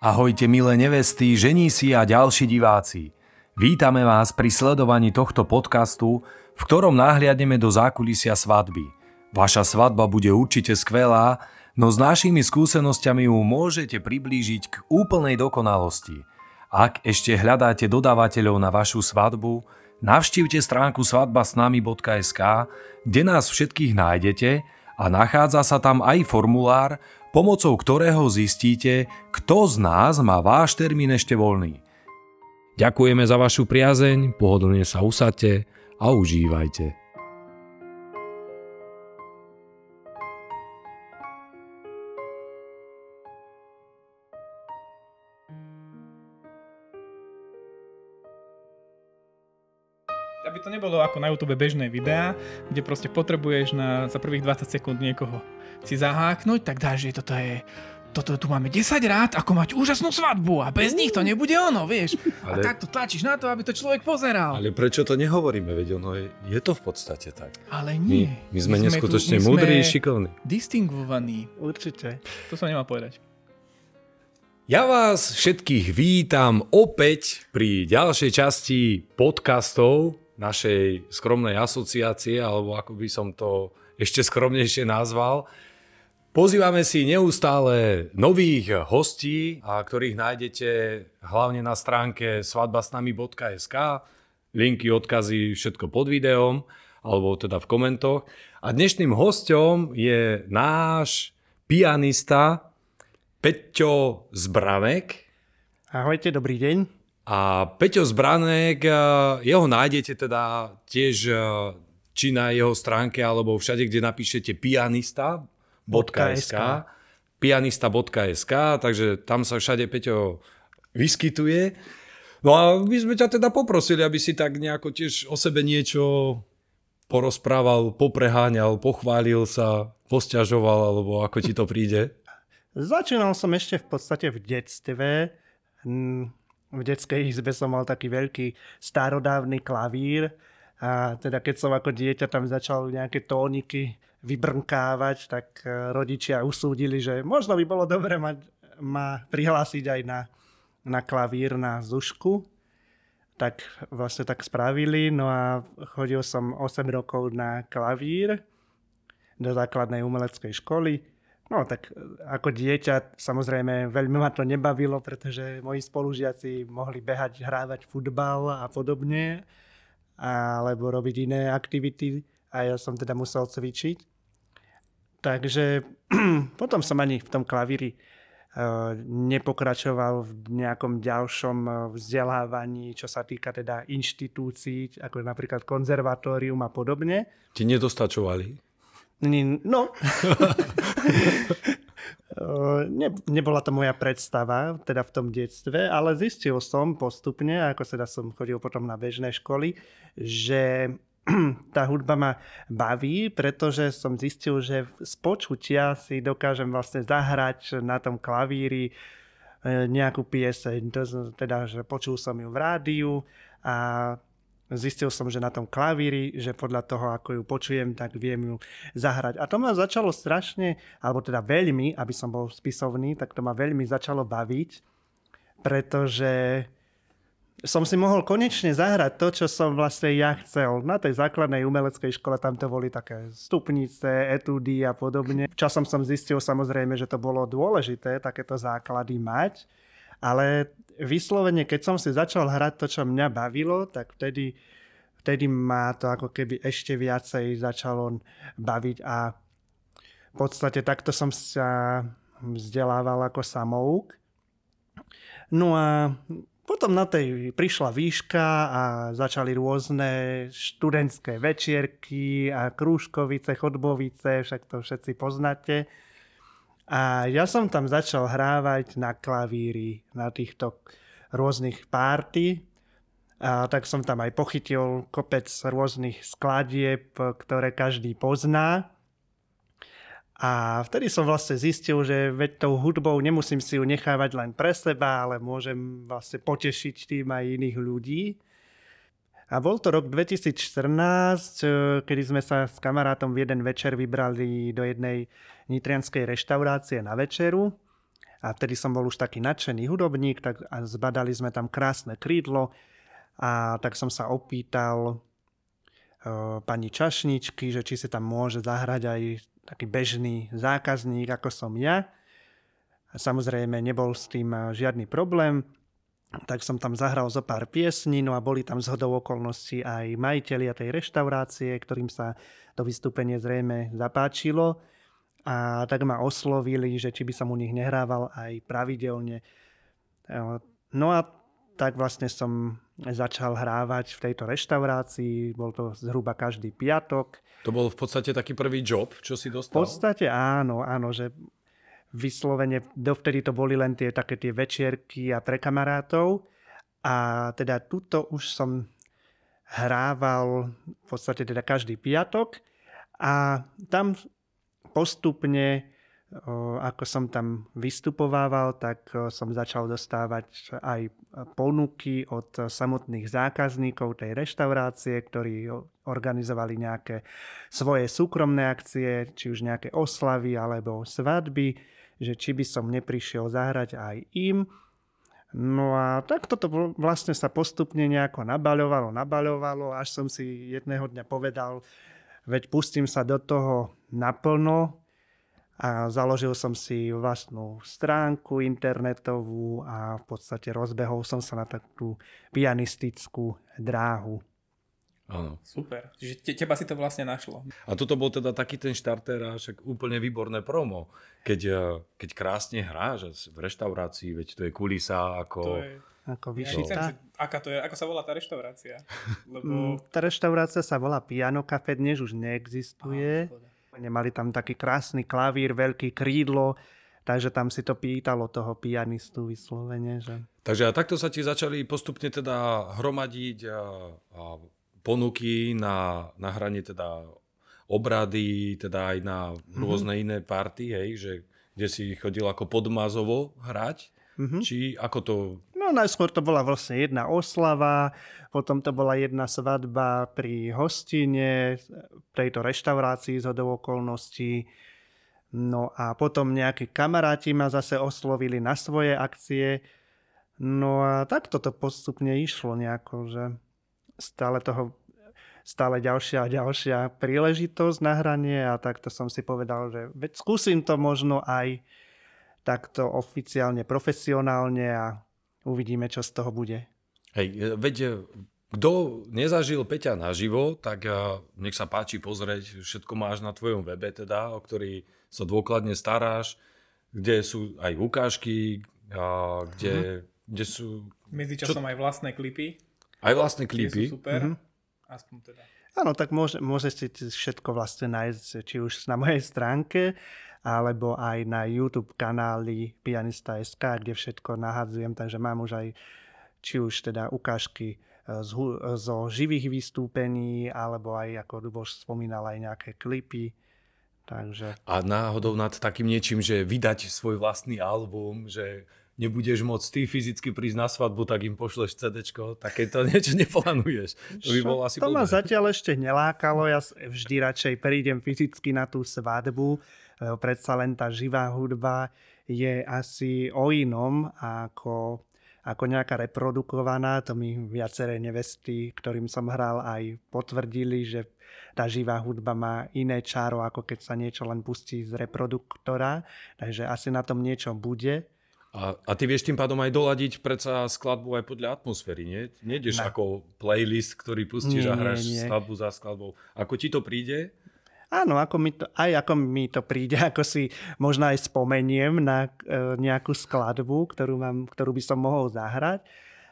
Ahojte milé nevesty, ženísi a ďalší diváci. Vítame vás pri sledovaní tohto podcastu, v ktorom nahliadneme do zákulisia svadby. Vaša svadba bude určite skvelá, no s našimi skúsenosťami ju môžete priblížiť k úplnej dokonalosti. Ak ešte hľadáte dodávateľov na vašu svadbu, navštívte stránku svadbasnami.sk, kde nás všetkých nájdete a nachádza sa tam aj formulár, pomocou ktorého zistíte, kto z nás má váš termín ešte voľný. Ďakujeme za vašu priazeň, pohodlne sa usadte a užívajte. aby to nebolo ako na YouTube bežné videá, kde proste potrebuješ na, za prvých 20 sekúnd niekoho si zaháknuť, tak dáš, že toto je toto tu máme 10 rád, ako mať úžasnú svadbu a bez nich to nebude ono, vieš. Ale... A tak to tlačíš na to, aby to človek pozeral. Ale prečo to nehovoríme, veď ono je, je to v podstate tak. Ale nie. My, my sme my neskutočne tu, múdri a šikovní. Distingovaní. Určite. To sa nemá povedať. Ja vás všetkých vítam opäť pri ďalšej časti podcastov našej skromnej asociácie, alebo ako by som to ešte skromnejšie nazval. Pozývame si neustále nových hostí, a ktorých nájdete hlavne na stránke svadbasnami.sk. Linky, odkazy, všetko pod videom, alebo teda v komentoch. A dnešným hostom je náš pianista Peťo Zbranek. Ahojte, dobrý deň. A Peťo Zbranek, eh, jeho nájdete teda tiež či na jeho stránke, alebo všade, kde napíšete pianista.sk pianista.sk, takže tam sa všade Peťo vyskytuje. No a my sme ťa teda poprosili, aby si tak nejako tiež o sebe niečo porozprával, popreháňal, pochválil sa, posťažoval, alebo ako ti to príde? Začínal som ešte v podstate v detstve v detskej izbe som mal taký veľký starodávny klavír a teda keď som ako dieťa tam začal nejaké tóniky vybrnkávať, tak e, rodičia usúdili, že možno by bolo dobre mať, ma prihlásiť aj na, na klavír, na zušku. Tak vlastne tak spravili, no a chodil som 8 rokov na klavír do základnej umeleckej školy No tak e, ako dieťa samozrejme veľmi ma to nebavilo, pretože moji spolužiaci mohli behať, hrávať futbal a podobne, alebo robiť iné aktivity a ja som teda musel cvičiť. Takže potom som ani v tom klavíri e, nepokračoval v nejakom ďalšom e, vzdelávaní, čo sa týka teda inštitúcií, ako napríklad konzervatórium a podobne. Ti nedostačovali? No, ne, nebola to moja predstava, teda v tom detstve, ale zistil som postupne, ako teda som chodil potom na bežné školy, že tá hudba ma baví, pretože som zistil, že z počutia si dokážem vlastne zahrať na tom klavíri e, nejakú pieseň. Teda, že počul som ju v rádiu a Zistil som, že na tom klavíri, že podľa toho, ako ju počujem, tak viem ju zahrať. A to ma začalo strašne, alebo teda veľmi, aby som bol spisovný, tak to ma veľmi začalo baviť, pretože som si mohol konečne zahrať to, čo som vlastne ja chcel. Na tej základnej umeleckej škole tam to boli také stupnice, etúdy a podobne. Časom som zistil samozrejme, že to bolo dôležité takéto základy mať, ale vyslovene, keď som si začal hrať to, čo mňa bavilo, tak vtedy, vtedy ma to ako keby ešte viacej začalo baviť a v podstate takto som sa vzdelával ako samouk. No a potom na tej prišla výška a začali rôzne študentské večierky a krúžkovice, chodbovice, však to všetci poznáte. A ja som tam začal hrávať na klavíri, na týchto rôznych párty. A tak som tam aj pochytil kopec rôznych skladieb, ktoré každý pozná. A vtedy som vlastne zistil, že veď tou hudbou nemusím si ju nechávať len pre seba, ale môžem vlastne potešiť tým aj iných ľudí. A bol to rok 2014, eh, kedy sme sa s kamarátom v jeden večer vybrali do jednej nitrianskej reštaurácie na večeru. a vtedy som bol už taký nadšený hudobník, tak a zbadali sme tam krásne krídlo a tak som sa opýtal uh, pani Čašničky, že či sa tam môže zahrať aj taký bežný zákazník, ako som ja. A samozrejme nebol s tým žiadny problém, tak som tam zahral zo pár piesní, no a boli tam zhodou okolností aj majiteľia tej reštaurácie, ktorým sa to vystúpenie zrejme zapáčilo a tak ma oslovili, že či by som u nich nehrával aj pravidelne. No a tak vlastne som začal hrávať v tejto reštaurácii, bol to zhruba každý piatok. To bol v podstate taký prvý job, čo si dostal? V podstate áno, áno, že vyslovene dovtedy to boli len tie také tie večierky a pre kamarátov. A teda tuto už som hrával v podstate teda každý piatok a tam postupne, ako som tam vystupovával, tak som začal dostávať aj ponuky od samotných zákazníkov tej reštaurácie, ktorí organizovali nejaké svoje súkromné akcie, či už nejaké oslavy alebo svadby, že či by som neprišiel zahrať aj im. No a tak toto vlastne sa postupne nejako nabaľovalo, nabaľovalo, až som si jedného dňa povedal, veď pustím sa do toho naplno a založil som si vlastnú stránku internetovú a v podstate rozbehol som sa na takú pianistickú dráhu. Áno. Super. Čiže te, teba si to vlastne našlo. A toto bol teda taký ten štarter a však úplne výborné promo. Keď, eh, keď krásne hráš v reštaurácii, veď to je kulisa ako... To je... Ako Ja nechcem, že, aká to je, ako sa volá tá reštaurácia? Mm, Lebo... Tá reštaurácia sa volá Piano Café, dnes už neexistuje. Nemali tam taký krásny klavír, veľký krídlo, takže tam si to pýtalo toho pianistu vyslovene. Že... Takže a takto sa ti začali postupne teda hromadiť a, a ponuky na, na hranie teda obrady, teda aj na rôzne mm-hmm. iné party, hej, že kde si chodil ako podmazovo hrať, mm-hmm. či ako to... No najskôr to bola vlastne jedna oslava, potom to bola jedna svadba pri hostine, tejto reštaurácii z okolností. No a potom nejakí kamaráti ma zase oslovili na svoje akcie. No a takto to postupne išlo nejako, že stále toho stále ďalšia a ďalšia príležitosť na hranie a takto som si povedal, že veď skúsim to možno aj takto oficiálne, profesionálne a uvidíme, čo z toho bude. Hej, veď kto nezažil Peťa naživo, tak nech sa páči pozrieť, všetko máš na tvojom webe teda, o ktorý sa dôkladne staráš, kde sú aj ukážky, a kde, mm-hmm. kde sú... Medzičasom čo... aj vlastné klipy. Aj vlastné klipy. sú super. Mm-hmm. Aspoň teda. Áno, tak môže, môžete všetko vlastne nájsť, či už na mojej stránke, alebo aj na YouTube kanáli Pianista.sk, kde všetko nahadzujem, takže mám už aj či už teda ukážky z, zo živých vystúpení, alebo aj, ako Duboš spomínal, aj nejaké klipy. Takže... A náhodou nad takým niečím, že vydať svoj vlastný album, že nebudeš môcť ty fyzicky prísť na svadbu, tak im pošleš CD, takéto niečo neplánuješ. To by bolo asi To ma zatiaľ ešte nelákalo, ja vždy radšej prídem fyzicky na tú svadbu, lebo predsa len tá živá hudba je asi o inom ako, ako nejaká reprodukovaná. To mi viaceré nevesty, ktorým som hral, aj potvrdili, že tá živá hudba má iné čáro, ako keď sa niečo len pustí z reproduktora. Takže asi na tom niečo bude. A, a ty vieš tým pádom aj doladiť predsa skladbu aj podľa atmosféry, nie? Nejdeš Ne. ako playlist, ktorý pustíš Nie, a hráš nie, nie. skladbu za skladbou. Ako ti to príde? Áno, ako mi to, aj ako mi to príde, ako si možno aj spomeniem na e, nejakú skladbu, ktorú, mám, ktorú by som mohol zahrať.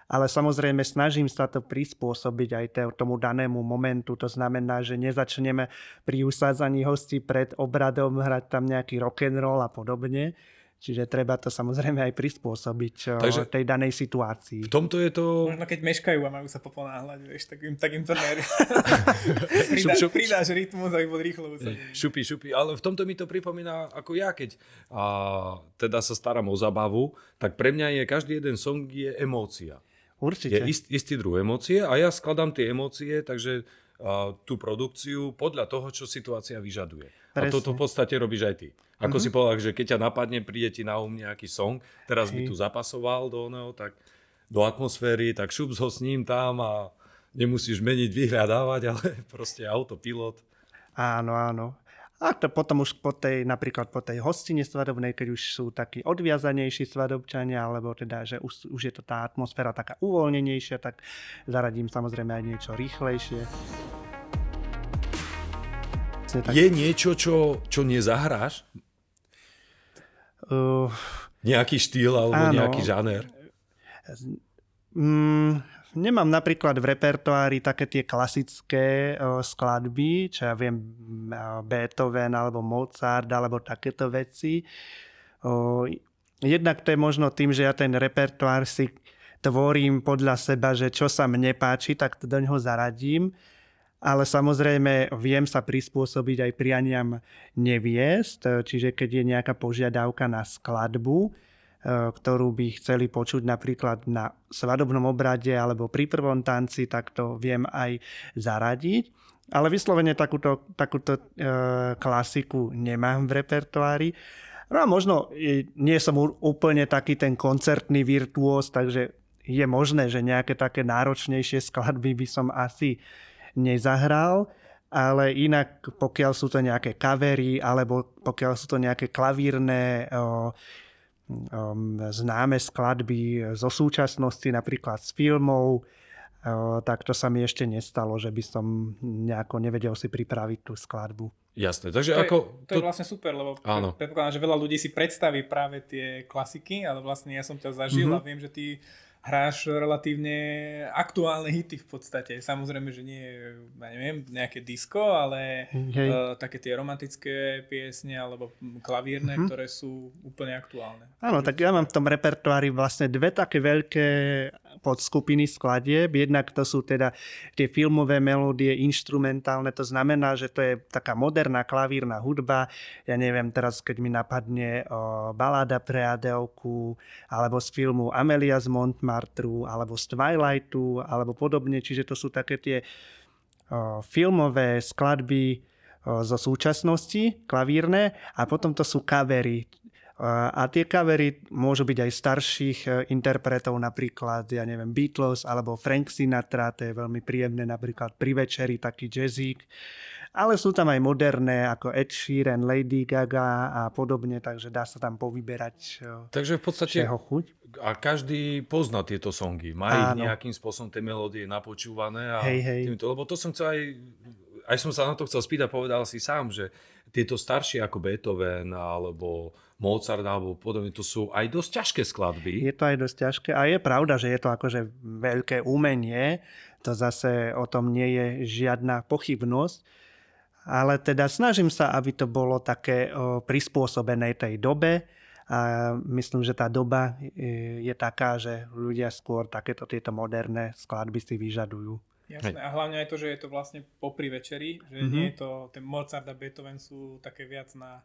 Ale samozrejme snažím sa to prispôsobiť aj tomu danému momentu. To znamená, že nezačneme pri usádzaní hostí pred obradom hrať tam nejaký rock'n'roll a podobne. Čiže treba to samozrejme aj prispôsobiť Takže- tej danej situácii. V tomto je to... Možno keď meškajú a majú sa poponáhľať, vieš, tak im, tak im to ner... Šup, Pridá, šup. pridáš rytmus, aby bol rýchlo usadený. Šupy, šupy, ale v tomto mi to pripomína ako ja, keď a, teda sa starám o zabavu, tak pre mňa je každý jeden song je emócia. Určite. Je ist, istý druh emócie a ja skladám tie emócie, takže a, tú produkciu podľa toho, čo situácia vyžaduje. A Presne. toto v podstate robíš aj ty. Ako mm-hmm. si povedal, že keď ťa napadne, príde ti na um nejaký song, teraz by tu zapasoval do oného, tak do atmosféry, tak šup ho s ním tam a nemusíš meniť, vyhľadávať, ale proste autopilot. Áno, áno. A to potom už po tej, napríklad po tej hostine svadobnej, keď už sú takí odviazanejší svadobčania, alebo teda, že už, už je to tá atmosféra taká uvoľnenejšia, tak zaradím samozrejme aj niečo rýchlejšie. Je niečo, čo, čo nezahráš? Uh, Nejaký štýl alebo Áno. nejaký žáner? Mm, nemám napríklad v repertoári také tie klasické uh, skladby, čo ja viem, uh, Beethoven alebo Mozart alebo takéto veci. Uh, jednak to je možno tým, že ja ten repertoár si tvorím podľa seba, že čo sa mne páči, tak to do neho zaradím. Ale samozrejme viem sa prispôsobiť aj prianiam neviest, čiže keď je nejaká požiadavka na skladbu, e, ktorú by chceli počuť napríklad na svadobnom obrade alebo pri prvom tanci, tak to viem aj zaradiť. Ale vyslovene takúto, takúto e, klasiku nemám v repertoári. No a možno e, nie som úplne taký ten koncertný virtuós, takže je možné, že nejaké také náročnejšie skladby by som asi nezahral, ale inak pokiaľ sú to nejaké kavery alebo pokiaľ sú to nejaké klavírne o, um, známe skladby zo súčasnosti, napríklad z filmov, o, tak to sa mi ešte nestalo, že by som nejako nevedel si pripraviť tú skladbu. Jasné, takže To, ako... je, to je vlastne super, lebo Áno. predpokladám, že veľa ľudí si predstaví práve tie klasiky, ale vlastne ja som ťa zažil Mhm. a viem, že ty hráš relatívne aktuálne hity v podstate. Samozrejme, že nie, ja neviem, nejaké disco, ale Hej. uh, také tie romantické piesne alebo klavírne, Mhm. ktoré sú úplne aktuálne. Áno, tak ja mám v tom repertoári vlastne dve také veľké podskupiny skladieb. Jednak to sú teda tie filmové melódie, instrumentálne, to znamená, že to je taká moderná klavírna hudba. Ja neviem, teraz keď mi napadne o, baláda pre Adelku, alebo z filmu Amelia z Montmartru, alebo z Twilightu, alebo podobne. Čiže to sú také tie o, filmové skladby zo súčasnosti, klavírne, a potom to sú kavery. A tie kavery môžu byť aj starších e, interpretov, napríklad, ja neviem, Beatles alebo Frank Sinatra, to je veľmi príjemné, napríklad pri večeri taký jazzík. Ale sú tam aj moderné, ako Ed Sheeran, Lady Gaga a podobne, takže dá sa tam povyberať e, Takže v podstate chuť. a každý pozná tieto songy. Má ich nejakým spôsobom tie melódie napočúvané. A Hej, hej. Týmto, lebo to som chcel aj, aj som sa na to chcel spýtať, povedal si sám, že tieto staršie ako Beethoven alebo Mozart alebo podobne, to sú aj dosť ťažké skladby. Je to aj dosť ťažké a je pravda, že je to akože veľké umenie, to zase o tom nie je žiadna pochybnosť, ale teda snažím sa, aby to bolo také prispôsobené tej dobe a myslím, že tá doba e, je taká, že ľudia skôr takéto tieto moderné skladby si vyžadujú. Jasné. A hlavne aj to, že je to vlastne popri večeri, že Mhm. nie je to, ten Mozart a Beethoven sú také viac na,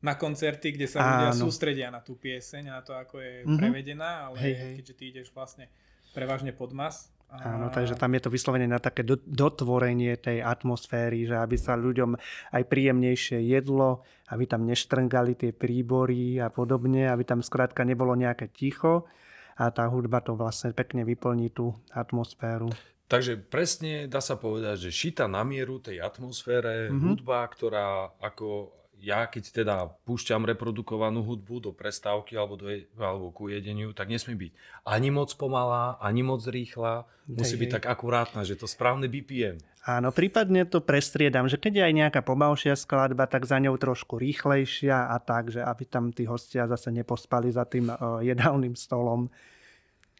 na koncerty, kde sa ľudia Áno. sústredia na tú pieseň a na to, ako je Mhm. prevedená, ale Hej, hej. keďže ty ideš vlastne prevažne pod mas. A... Áno, takže tam je to vyslovene na také do- dotvorenie tej atmosféry, že aby sa ľuďom aj príjemnejšie jedlo, aby tam neštrngali tie príbory a podobne, aby tam skrátka nebolo nejaké ticho a tá hudba to vlastne pekne vyplní tú atmosféru. Takže presne dá sa povedať, že šita na mieru tej atmosfére, Mhm. mm-hmm. hudba, ktorá ako ja keď teda púšťam reprodukovanú hudbu do prestávky alebo, do, je- alebo ku jedeniu, tak nesmie byť ani moc pomalá, ani moc rýchla. Musí Hej, byť tak akurátna, že to správne BPM. Áno, prípadne to prestriedam, že keď je aj nejaká pomalšia skladba, tak za ňou trošku rýchlejšia a tak, že aby tam tí hostia zase nepospali za tým uh, jedálnym stolom.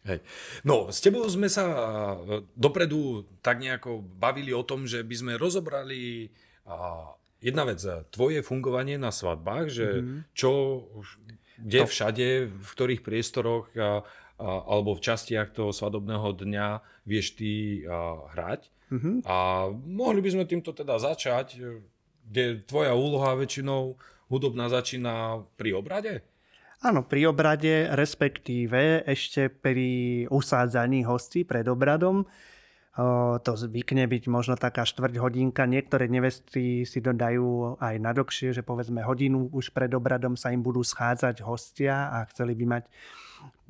Hej. No, s tebou sme sa e, dopredu tak nejako bavili o tom, že by sme rozobrali a, jedna vec, e, tvoje fungovanie na svadbách, že mm-hmm. čo, kde To- všade, v ktorých priestoroch a, a, alebo v častiach toho svadobného dňa vieš ty a, hrať. Mhm. A mohli by sme týmto teda začať, e, kde tvoja úloha väčšinou hudobná začína pri obrade? Áno, pri obrade, respektíve ešte pri usádzaní hostí pred obradom. to zvykne byť možno taká štvrť hodinka. Niektoré nevesty si dodajú aj na dlhšie, že povedzme hodinu už pred obradom sa im budú schádzať hostia a chceli by mať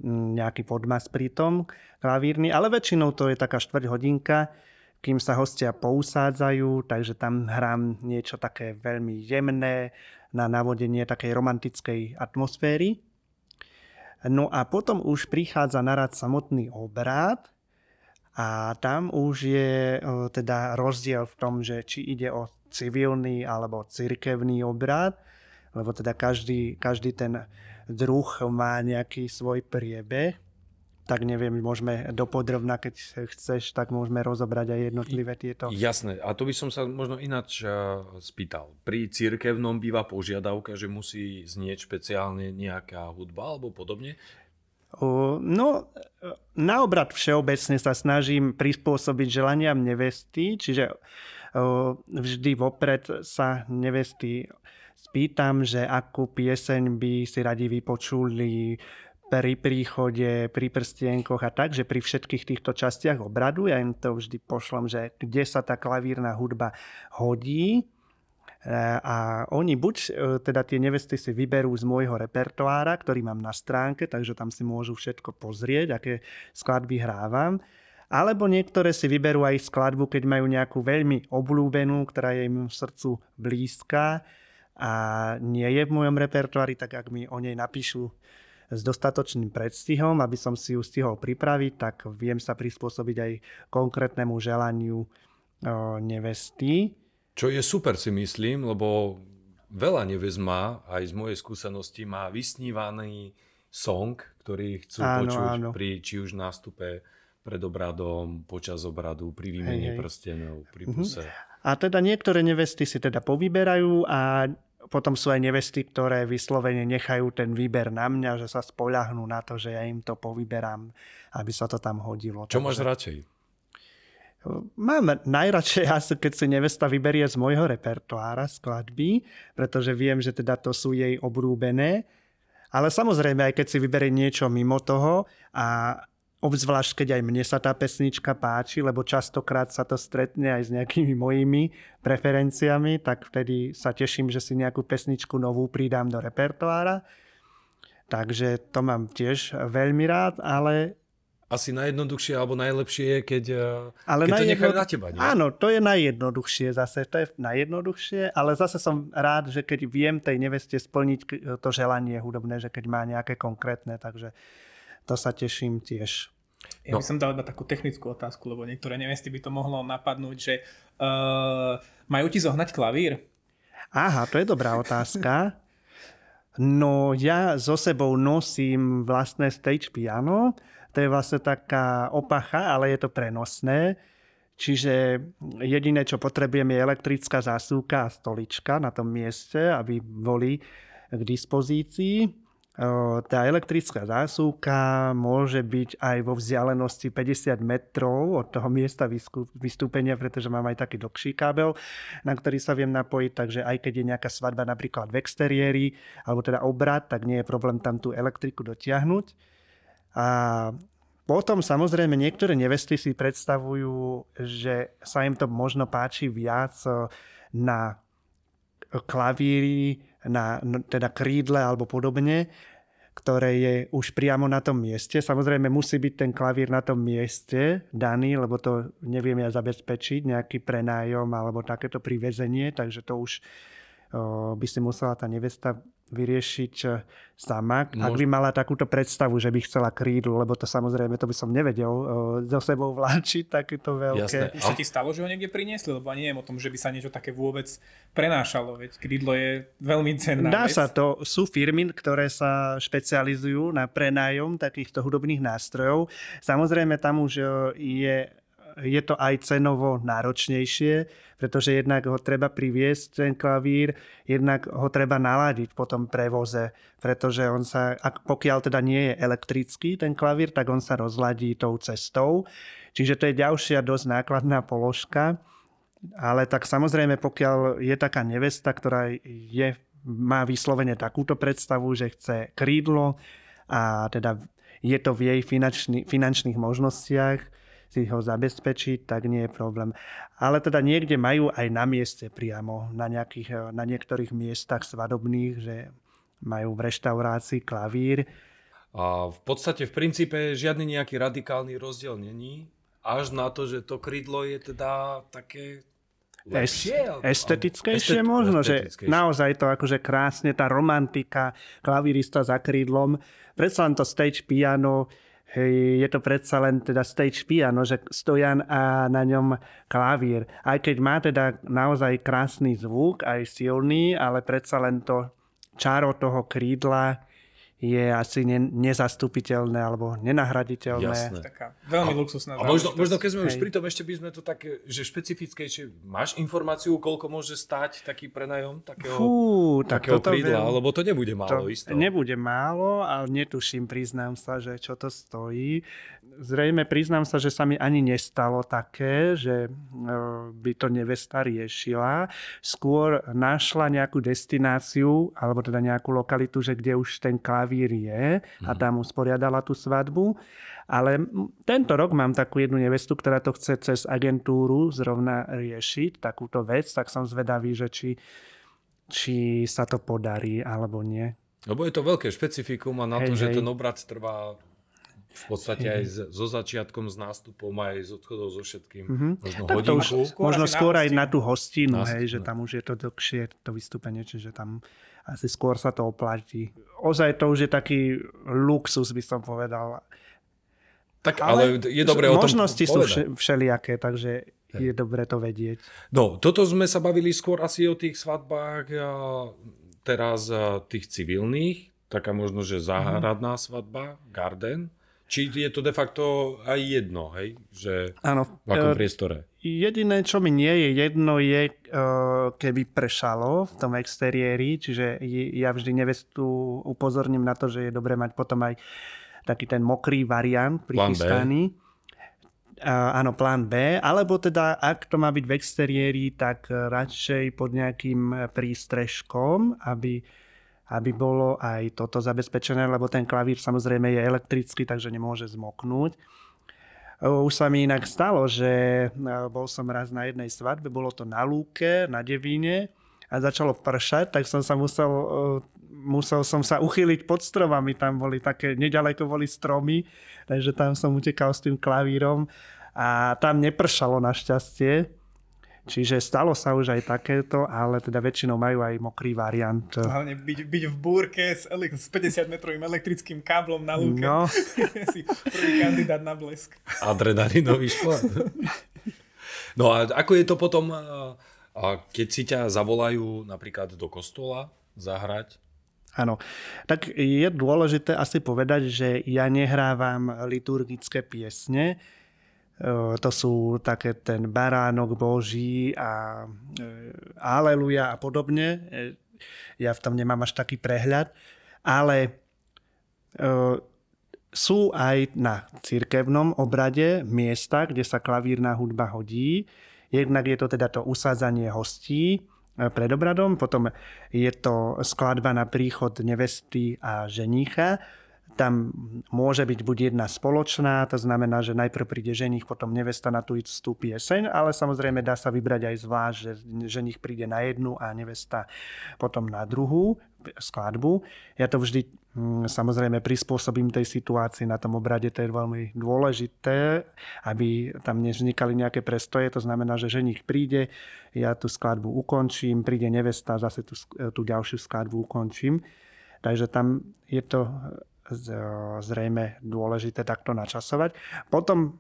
mm, nejaký podmas pri tom klavírny, ale väčšinou to je taká štvrť hodinka, kým sa hostia pousádzajú, takže tam hrám niečo také veľmi jemné na navodenie takej romantickej atmosféry. No a potom už prichádza na rad samotný obrad, a tam už je teda rozdiel v tom, že či ide o civilný alebo cirkevný obrad, lebo teda každý, každý ten druh má nejaký svoj priebeh. Tak neviem, môžeme dopodrobná, keď chceš, tak môžeme rozobrať aj jednotlivé tieto. Jasné, a to by som sa možno ináč spýtal. Pri cirkevnom býva požiadavka, že musí znieť špeciálne nejaká hudba alebo podobne? No, na obrad všeobecne sa snažím prispôsobiť želaniam nevesty, čiže vždy vopred sa nevesty spýtam, že akú pieseň by si radi vypočuli pri príchode, pri prstienkoch a tak, že pri všetkých týchto častiach obradu, ja im to vždy pošlom, že kde sa tá klavírna hudba hodí, a oni buď e, teda tie nevesty si vyberú z môjho repertoára, ktorý mám na stránke, takže tam si môžu všetko pozrieť, aké skladby hrávam. Alebo niektoré si vyberú aj skladbu, keď majú nejakú veľmi obľúbenú, ktorá je im v srdcu blízka a nie je v mojom repertoári, tak ak mi o nej napíšu s dostatočným predstihom, aby som si ju stihol pripraviť, tak viem sa prispôsobiť aj konkrétnemu želaniu nevesty. Čo je super si myslím, lebo veľa neviez má, aj z mojej skúsenosti, má vysnívaný song, ktorý chcú áno, počuť áno. pri či už nástupe pred obradom, počas obradu, pri výmene prstenov, pri puse. Mhm. A teda niektoré nevesty si teda povyberajú a potom sú aj nevesty, ktoré vyslovene nechajú ten výber na mňa, že sa spoľahnú na to, že ja im to povyberám, aby sa to tam hodilo. Čo Takže... máš radšej? Mám najradšej asi, keď si nevesta vyberie z môjho repertoára skladby, pretože viem, že teda to sú jej obrúbené. Ale samozrejme, aj keď si vyberie niečo mimo toho a obzvlášť keď aj mne sa tá pesnička páči, lebo častokrát sa to stretne aj s nejakými mojimi preferenciami, tak vtedy sa teším, že si nejakú pesničku novú pridám do repertoára. Takže to mám tiež veľmi rád, ale asi najjednoduchšie alebo najlepšie je, keď, eh, ale keď to nechajú na teba. Nie? Áno, to je najjednoduchšie zase, to je najjednoduchšie, ale zase som rád, že keď viem tej neveste splniť to želanie hudobné, že keď má nejaké konkrétne, takže to sa teším tiež. Ja by no. som dal iba takú technickú otázku, lebo niektoré nevesty by to mohlo napadnúť, že uh, majú ti zohnať klavír? Aha, to je dobrá otázka. No ja so sebou nosím vlastné stage piano, to je vlastne taká opacha, ale je to prenosné. Čiže jediné, čo potrebujem, je elektrická zásuvka a stolička na tom mieste, aby boli k dispozícii. Tá elektrická zásuvka môže byť aj vo vzdialenosti 50 metrov od toho miesta vystúpenia, pretože mám aj taký dlhší kábel, na ktorý sa viem napojiť, takže aj keď je nejaká svadba napríklad v exteriéri, alebo teda obrad, tak nie je problém tam tú elektriku dotiahnuť. A potom samozrejme niektoré nevesty si predstavujú, že sa im to možno páči viac e, na klavíri, na teda krídle alebo podobne, ktoré je už priamo na tom mieste. Samozrejme musí byť ten klavír na tom mieste daný, lebo to neviem ja zabezpečiť, nejaký prenájom alebo takéto privezenie, takže to už by si musela tá nevesta vyriešiť sama, Môž... ak by mala takúto predstavu, že by chcela krídlu, lebo to samozrejme, to by som nevedel so sebou vláčiť takéto veľké. Jasné. Už sa ti stalo, že ho niekde priniesli, lebo ani neviem o tom, že by sa niečo také vôbec prenášalo, veď krídlo je veľmi cenná Dá vec. sa to, sú firmy, ktoré sa špecializujú na prenájom takýchto hudobných nástrojov. Samozrejme tam už e, je je to aj cenovo náročnejšie, pretože jednak ho treba priviesť ten klavír, jednak ho treba naladiť po tom prevoze, pretože on sa, ak, pokiaľ teda nie je elektrický ten klavír, tak on sa rozladí tou cestou. Čiže to je ďalšia dosť nákladná položka. Ale tak samozrejme, pokiaľ je taká nevesta, ktorá je, má vyslovene takúto predstavu, že chce krídlo a teda je to v jej finančný, finančných možnostiach, si ho zabezpečiť, tak nie je problém. Ale teda niekde majú aj na mieste priamo, na, nejakých, na niektorých miestach svadobných, že majú v reštaurácii klavír. A v podstate v princípe žiadny nejaký radikálny rozdiel není, až na to, že to krídlo je teda také lepšie. Estetickejšie estet, možno, estetickejšie. že naozaj to akože krásne, tá romantika, klavírista za krídlom, predsa len to stage piano, je to predsa len teda stage piano, že stojan a na ňom klavír. Aj keď má teda naozaj krásny zvuk, aj silný, ale predsa len to čaro toho krídla je asi ne, nezastupiteľné alebo nenahraditeľné. Jasné. Taká veľmi luxusná A možno, možno keď sme už pri tom, ešte by sme to také, že špecifickejšie, máš informáciu, koľko môže stať taký prenajom takého, Fú, tak takého krídla, veľ... lebo to nebude málo to isto. Nebude málo, ale netuším, priznám sa, že čo to stojí zrejme priznám sa, že sa mi ani nestalo také, že e, by to nevesta riešila. Skôr našla nejakú destináciu, alebo teda nejakú lokalitu, že kde už ten klavír je a mhm. tam usporiadala tú svadbu. Ale tento rok mám takú jednu nevestu, ktorá to chce cez agentúru zrovna riešiť, takúto vec, tak som zvedavý, že či, či sa to podarí alebo nie. Lebo je to veľké špecifikum a na hej, to, že hej. ten obrad trvá v podstate aj so začiatkom, s nástupom, aj s odchodom, so všetkým. Mm-hmm. Možno tak hodinku. To už, skôr možno skôr aj na tú hostinu, na, hej, že tam už je to dlhšie, to vystúpenie, čiže tam asi skôr sa to oplatí. Ozaj to už je taký luxus, by som povedal. Tak ale, ale je dobré o tom Možnosti sú všelijaké, takže je dobre to vedieť. No, toto sme sa bavili skôr asi o tých svadbách teraz tých civilných, taká možno, že záhradná mm. svadba, garden. Či je to de facto aj jedno, hej? Že Áno. V akom e, priestore? Jediné, čo mi nie je jedno, je, e, keby prešalo v tom exteriéri, čiže ja vždy nevestu upozorním na to, že je dobré mať potom aj taký ten mokrý variant prichystaný. Áno, plán B, alebo teda, ak to má byť v exteriéri, tak radšej pod nejakým prístrežkom, aby aby bolo aj toto zabezpečené, lebo ten klavír samozrejme je elektrický, takže nemôže zmoknúť. Už sa mi inak stalo, že bol som raz na jednej svadbe, bolo to na lúke, na Devíne a začalo pršať, tak som sa musel, musel som sa uchyliť pod stromami, tam boli také, nedaleko boli stromy, takže tam som utekal s tým klavírom a tam nepršalo našťastie, Čiže stalo sa už aj takéto, ale teda väčšinou majú aj mokrý variant. Hlavne byť, byť v búrke s, s 50 metrovým elektrickým káblom na lúke. No. si prvý kandidát na blesk. Adrenalinový šport. no a ako je to potom, keď si ťa zavolajú napríklad do kostola zahrať? Áno, tak je dôležité asi povedať, že ja nehrávam liturgické piesne, to sú také ten baránok Boží a aleluja a podobne. E, ja v tom nemám až taký prehľad, ale sú aj na cirkevnom obrade miesta, kde sa klavírna hudba hodí. Jednak je to teda to usádzanie hostí e, pred obradom, potom je to skladba na príchod nevesty a ženícha, tam môže byť buď jedna spoločná, to znamená, že najprv príde ženich, potom nevesta na tú istú pieseň, ale samozrejme dá sa vybrať aj zvlášť, že ženich príde na jednu a nevesta potom na druhú skladbu. Ja to vždy mm, samozrejme prispôsobím tej situácii na tom obrade, to je veľmi dôležité, aby tam nevznikali nejaké prestoje, to znamená, že ženich príde, ja tú skladbu ukončím, príde nevesta, zase tú, tú ďalšiu skladbu ukončím. Takže tam je to zrejme dôležité takto načasovať. Potom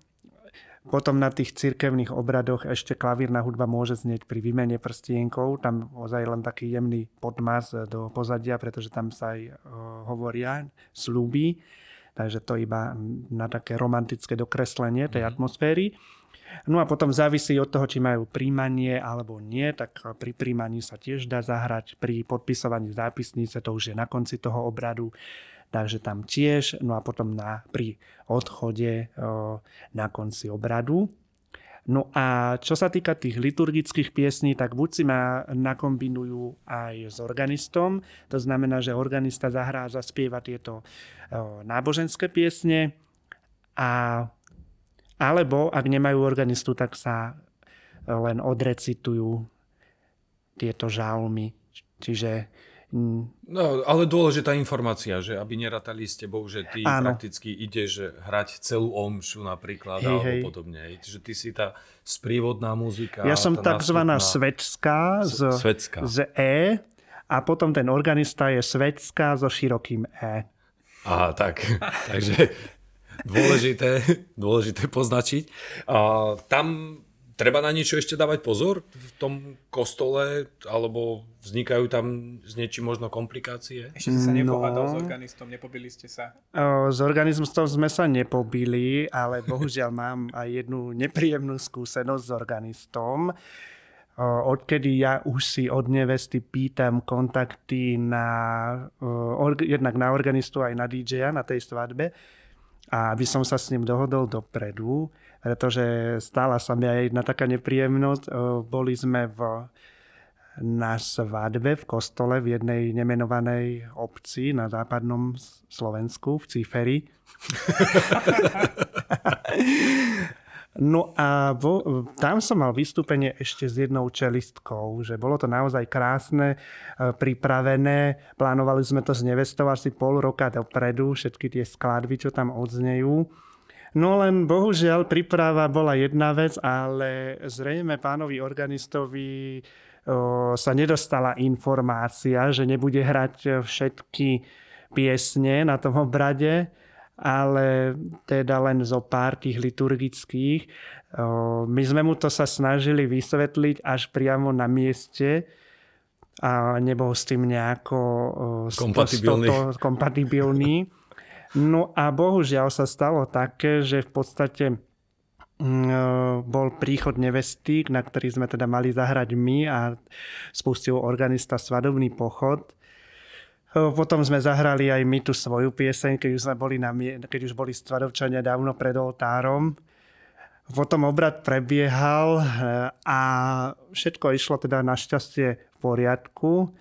potom na tých cirkevných obradoch ešte klavírna hudba môže znieť pri výmene prstienkov. Tam ozaj len taký jemný podmas do pozadia, pretože tam sa aj hovoria slúby. Takže to iba na také romantické dokreslenie tej mhm. atmosféry. No a potom závisí od toho, či majú príjmanie alebo nie, tak pri príjmaní sa tiež dá zahrať, pri podpisovaní zápisnice, to už je na konci toho obradu takže tam tiež, no a potom na, pri odchode na konci obradu. No a čo sa týka tých liturgických piesní, tak buď si ma nakombinujú aj s organistom, to znamená, že organista zahrá a zaspieva tieto náboženské piesne a Alebo ak nemajú organistu, tak sa len odrecitujú tieto žalmy. Čiže No, ale dôležitá informácia, že aby neratali s tebou, že ty Áno. prakticky ideš hrať celú omšu napríklad, Hej, alebo hej. podobne. Že ty si tá sprievodná muzika. ja som nástupná- svetská z, Svetská. z E a potom ten organista je svetská so širokým E. Aha, tak. Takže dôležité, dôležité poznačiť. A tam treba na niečo ešte dávať pozor v tom kostole, alebo vznikajú tam s niečím možno komplikácie? Ešte si sa nepohádal No. s organistom, nepobili ste sa. O, S organizmom sme sa nepobili, ale bohužiaľ mám aj jednu nepríjemnú skúsenosť s organistom. O, Odkedy ja už si od nevesty pýtam kontakty na, o, org- jednak na organistu aj na DJ-a na tej svadbe, a aby som sa s ním dohodol dopredu, pretože stala sa mi aj jedna taká nepríjemnosť. Boli sme v, na svadbe v kostole v jednej nemenovanej obci na západnom Slovensku, v Ciferi. No a vo, tam som mal vystúpenie ešte s jednou čelistkou, že bolo to naozaj krásne, pripravené. Plánovali sme to s nevestou asi pol roka dopredu, všetky tie skladby, čo tam odznejú. No len bohužiaľ príprava bola jedna vec, ale zrejme pánovi organistovi o, sa nedostala informácia, že nebude hrať všetky piesne na tom obrade, ale teda len zo pár tých liturgických. O, My sme mu to sa snažili vysvetliť až priamo na mieste a nebol s tým nejako o, sto- Kompatibilný. stoto- kompatibilný. No a bohužiaľ sa stalo také, že v podstate mm, bol príchod nevesty, na ktorý sme teda mali zahrať my a spustil organista svadobný pochod. Potom sme zahrali aj my tú svoju pieseň, keď už, sme boli na, keď už boli svadobčania dávno pred oltárom. Potom obrad prebiehal e, a všetko išlo teda našťastie v poriadku.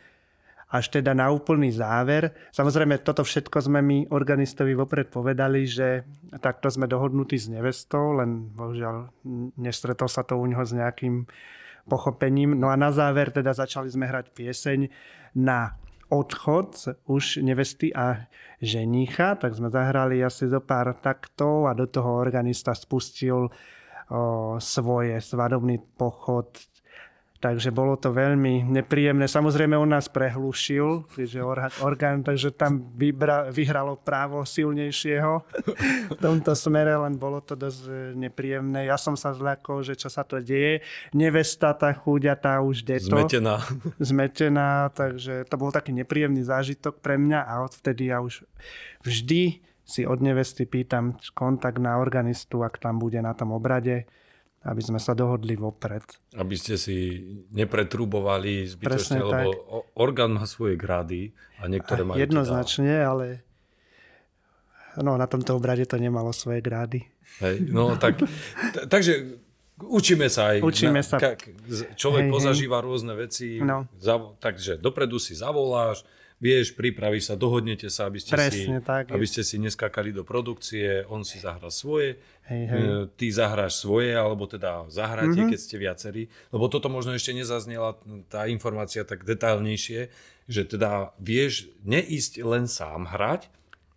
Až teda na úplný záver. Samozrejme, toto všetko sme my organistovi vopred povedali, že takto sme dohodnutí s nevestou, len bohužiaľ nestretol sa to u neho s nejakým pochopením. No a na záver teda začali sme hrať pieseň na odchod už nevesty a ženícha, tak sme zahrali asi zo pár taktov a do toho organista spustil o, svoje svadobný pochod. Takže bolo to veľmi nepríjemné. Samozrejme on nás prehlušil, že orga- orgán, takže tam vybra- vyhralo právo silnejšieho v tomto smere, len bolo to dosť e, nepríjemné. Ja som sa zľakol, že čo sa to deje. Nevesta, tá chúďa, tá už deto Zmetená. zmetená, takže to bol taký nepríjemný zážitok pre mňa a odvtedy ja už vždy si od nevesty pýtam kontakt na organistu, ak tam bude na tom obrade, aby sme sa dohodli vopred. Aby ste si nepretrubovali Presne zbytočne, lebo o- orgán má svoje grady a niektoré majú teda- Jednoznačne, ale no, na tomto obrade to nemalo svoje grády. Hej, no tak, t- takže učíme sa aj. Učíme sa. Ka- človek Hej, hej. pozažíva rôzne veci. No. Zavo- takže dopredu si zavoláš, vieš, pripravíš sa, dohodnete sa, aby ste, si, Presne tak je. aby ste si neskakali do produkcie, on si zahrá svoje, Hej, hej. e, ty zahráš svoje, alebo teda zahráte, Mhm. mm-hmm. keď ste viacerí. Lebo toto možno ešte nezaznela tá informácia tak detailnejšie, že teda vieš neísť len sám hrať,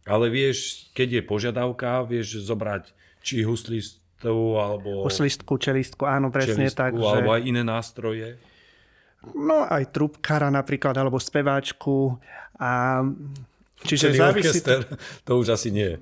ale vieš, keď je požiadavka, vieš zobrať či huslistu, alebo Uslistku, čelistku, áno, presne čelistku, tak. alebo Že, aj iné nástroje. No aj trubkára napríklad, alebo speváčku. A, čiže Celý závisí to, orchester, to už asi nie.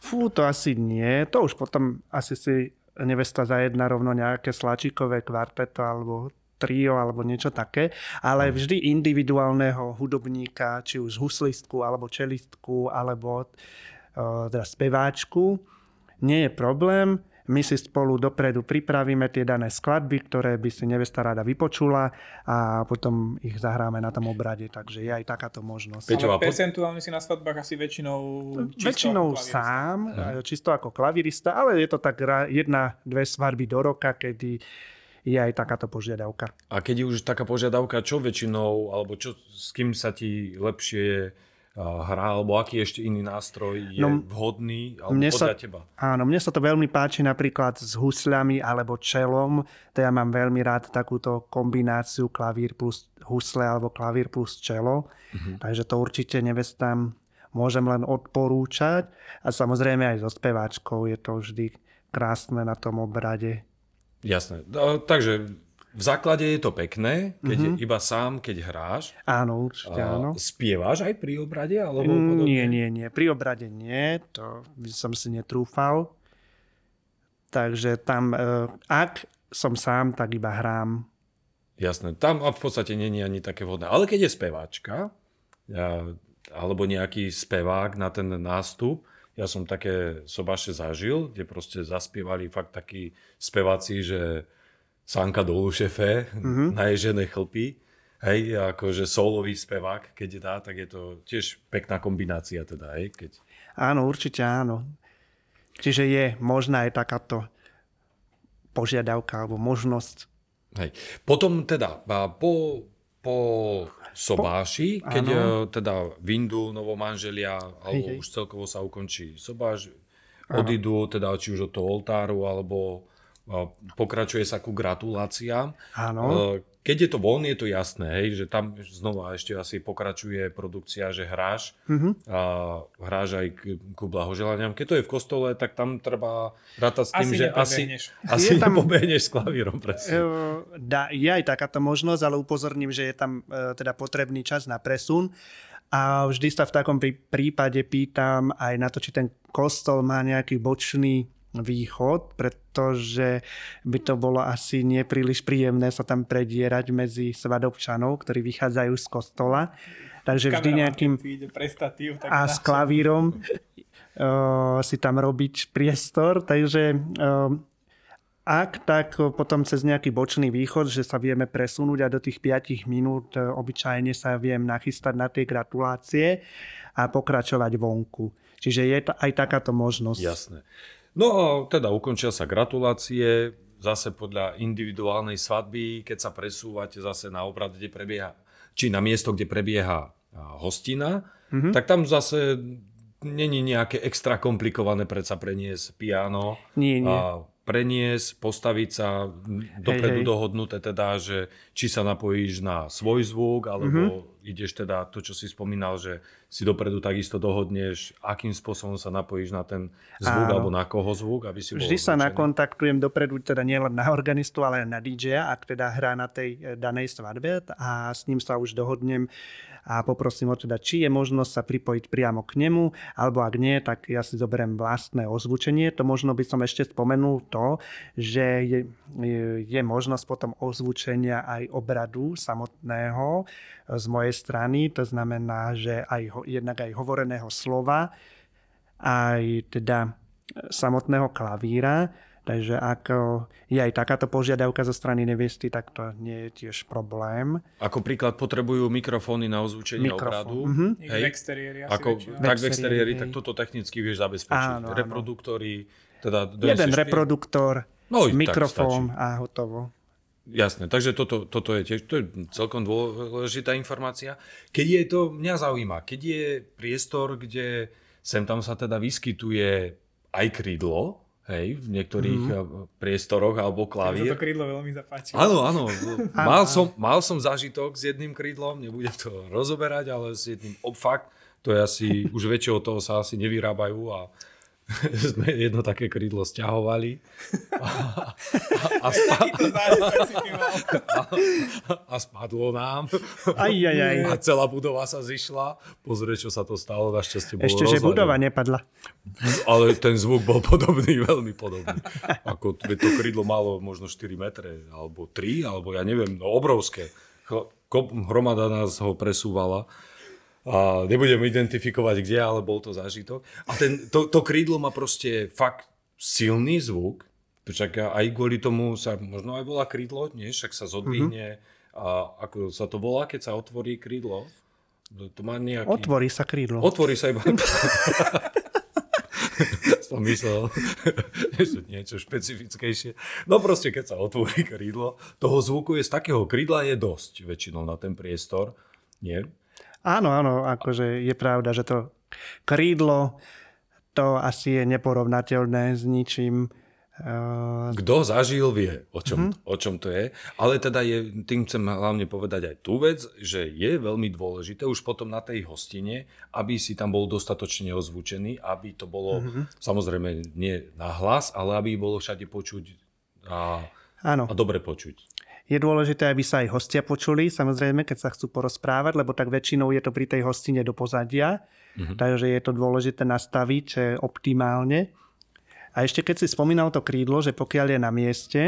Fú, to asi nie. To už potom asi si nevesta zajedná rovno nejaké slačikové kvarteto alebo trio alebo niečo také, ale vždy individuálneho hudobníka, či už huslistku alebo čelistku alebo uh, teda speváčku, nie je problém. My si spolu dopredu pripravíme tie dané skladby, ktoré by si nevesta rada vypočula a potom ich zahráme na tom obrade, takže je aj takáto možnosť. Peťo, Ale percentuálne si na svadbách asi väčšinou čisto Väčšinou sám, e, čisto ako klavirista, ale je to tak jedna, dve svadby do roka, kedy je aj takáto požiadavka. A keď je už taká požiadavka, čo väčšinou, alebo čo, s kým sa ti lepšie hra, alebo aký ešte iný nástroj je No, vhodný, alebo mne podľa sa- teba? Áno, mne sa to veľmi páči napríklad s husľami alebo čelom. To ja mám veľmi rád takúto kombináciu klavír plus husle alebo klavír plus čelo. Mhm. Takže to určite nevestám môžem len odporúčať. A samozrejme aj so speváčkou je to vždy krásne na tom obrade. Jasné. No, takže v základe je to pekné, keď Mhm. je iba sám, keď hráš. Áno, určite áno. Spievaš aj pri obrade? Alebo Mm, podobne? Nie, nie, nie. Pri obrade nie, to som si netrúfal. Takže tam, e, ak som sám, tak iba hrám. Jasné, tam v podstate není ani také vhodné. Ale keď je speváčka, alebo nejaký spevák na ten nástup, ja som také sobaše zažil, kde proste zaspievali fakt takí speváci, že Sanka dolu šefe, mm-hmm. naježené chlpy, hej, akože solový spevák, keď dá, tak je to tiež pekná kombinácia teda, hej, keď... Áno, určite áno. Čiže je možná aj takáto požiadavka alebo možnosť. Hej. Potom teda po, po sobáši, keď áno. e, teda vyndú novomanželia, alebo hej. už celkovo sa ukončí sobáš, odídu teda či už od toho oltáru, alebo pokračuje sa ku gratuláciám. Áno. E, Keď je to von, je to jasné, hej, že tam znova ešte asi pokračuje produkcia, že hráš Mhm. a hráš aj k, ku blahoželaniam. Keď to je v kostole, tak tam treba rátať s tým, Asi že asi, asi Je tam- nepobehneš s klavírom presne. Dá, je aj takáto možnosť, ale upozorním, že je tam e, teda potrebný čas na presun. A vždy sa v takom prí- prípade pýtam aj na to, či ten kostol má nejaký bočný východ, pretože by to bolo asi nepríliš príjemné sa tam predierať medzi svadobčanov, ktorí vychádzajú z kostola. Takže vždy nejakým statív, tak a s klavírom uh, si tam robiť priestor, takže uh, ak, tak potom cez nejaký bočný východ, že sa vieme presunúť a do tých 5 minút uh, obyčajne sa viem nachystať na tie gratulácie a pokračovať vonku. Čiže je aj takáto možnosť. Jasné. No a teda ukončia sa gratulácie, zase podľa individuálnej svadby, keď sa presúvate zase na obrad, kde prebieha, či na miesto, kde prebieha hostina, mm-hmm. tak tam zase není nejaké extra komplikované predsa preniesť piano Nie, nie. a preniesť, postaviť sa dopredu hej. dohodnuté teda, že či sa napojíš na svoj zvuk, alebo mm-hmm. ideš teda to, čo si spomínal, že si dopredu takisto dohodneš, akým spôsobom sa napojíš na ten zvuk, Áno. alebo na koho zvuk, aby si Vždy sa nakontaktujem dopredu teda nielen na organistu, ale na DJ-a, ak teda hrá na tej e, danej svadbe a s ním sa už dohodnem a poprosím ho teda, či je možnosť sa pripojiť priamo k nemu, alebo ak nie, tak ja si zoberiem vlastné ozvučenie. To možno by som ešte spomenul to, že je, je, možnosť potom ozvučenia aj obradu samotného e, z mojej strany. To znamená, že aj ho, jednak aj hovoreného slova, aj teda samotného klavíra. Takže ak o, je aj takáto požiadavka zo strany nevesty, tak to nie je tiež problém. Ako príklad potrebujú mikrofóny na ozvučenie Mikrofón, obradu. mhm. Niekde Hej. v exteriéri asi Ako, väčšinou. tak v exteriéri, tak toto technicky vieš zabezpečiť. Áno. Reproduktory, teda Jeden reproduktor, No, mikrofón a hotovo. Jasné, takže toto, toto je tiež to je celkom dôležitá informácia. Keď je to, mňa zaujíma, keď je priestor, kde sem tam sa teda vyskytuje aj krídlo, hej, v niektorých mm. priestoroch alebo klavír. Toto krídlo veľmi zapáčilo. Áno, áno. Mal som, mal som zážitok s jedným krídlom, nebudem to rozoberať, ale s jedným oh, fakt, to je asi, už väčšieho toho sa asi nevyrábajú a sme jedno také krídlo stiahovali a, a, spa, Takýto zážitok si ty mal. a spadlo nám Aj, aj, aj. a celá budova sa zišla. Pozrieť, čo sa to stalo, našťastie bolo Ešte, že rozhľadené. budova nepadla. Ale ten zvuk bol podobný, veľmi podobný. Ako to krídlo malo možno 4 metre, alebo 3, alebo ja neviem, no obrovské. Hromada nás ho presúvala. A nebudem identifikovať kde, ale bol to zážitok. A ten, to, to krídlo má proste fakt silný zvuk. Však aj kvôli tomu sa možno aj volá krídlo, nie? Však sa zodvihne. A ako sa to volá, keď sa otvorí krídlo? To to má nejaký... Otvorí sa krídlo. Otvorí sa iba... som myslel, že niečo špecifickejšie. No proste, keď sa otvorí krídlo, toho zvuku je z takého krídla je dosť väčšinou na ten priestor. Nie? Áno, áno, akože je pravda, že to krídlo to asi je neporovnateľné s ničím. Uh, Kto zažil, vie, o čom, uh-huh. o čom to je. Ale teda je, tým chcem hlavne povedať aj tú vec, že je veľmi dôležité už potom na tej hostine, aby si tam bol dostatočne ozvučený, aby to bolo, uh-huh. samozrejme nie na hlas, ale aby bolo všade počuť a, Áno. a dobre počuť. Je dôležité, aby sa aj hostia počuli, samozrejme, keď sa chcú porozprávať, lebo tak väčšinou je to pri tej hostine do pozadia, uh-huh. takže je to dôležité nastaviť optimálne. A ešte keď si spomínal to krídlo, že pokiaľ je na mieste,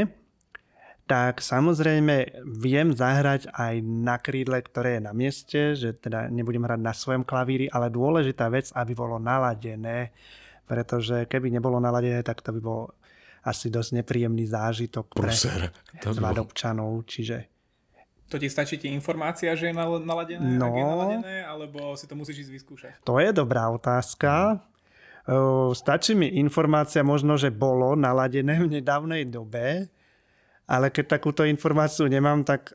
tak samozrejme viem zahrať aj na krídle, ktoré je na mieste, že teda nebudem hrať na svojom klavíri, ale dôležitá vec, aby bolo naladené, pretože keby nebolo naladené, tak to by bolo asi dosť nepríjemný zážitok pre svadobčanov, čiže... To ti stačí ti informácia, že je naladené, no, ak je naladené, alebo si to musíš ísť vyskúšať? To je dobrá otázka. Stačí mi informácia možno, že bolo naladené v nedávnej dobe, ale keď takúto informáciu nemám, tak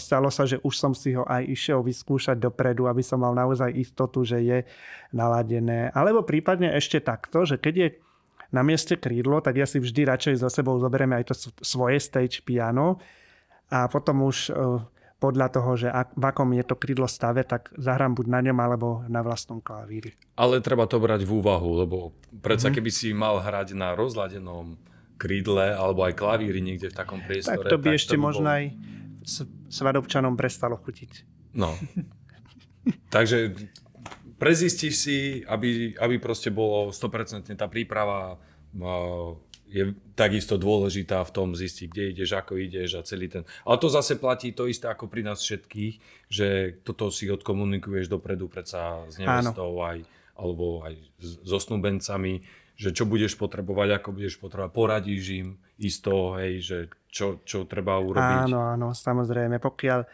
stalo sa, že už som si ho aj išiel vyskúšať dopredu, aby som mal naozaj istotu, že je naladené. Alebo prípadne ešte takto, že keď je na mieste krídlo, tak ja si vždy radšej so sebou zoberieme aj to svoje stage piano a potom už e, podľa toho, že ak, v akom je to krídlo stave, tak zahrám buď na ňom alebo na vlastnom klavíri. Ale treba to brať v úvahu, lebo predsa mm-hmm. keby si mal hrať na rozladenom krídle alebo aj klavíri niekde v takom priestore. Tak to by tak ešte to by možno bol... aj svadobčanom prestalo chutiť. No. Takže prezistíš si, aby, aby proste bolo 100% tá príprava je takisto dôležitá v tom zistiť, kde ideš, ako ideš a celý ten... Ale to zase platí to isté ako pri nás všetkých, že toto si odkomunikuješ dopredu predsa s nevestou aj, alebo aj so snúbencami, že čo budeš potrebovať, ako budeš potrebovať, poradíš im isto, hej, že čo, čo treba urobiť. Áno, áno, samozrejme, pokiaľ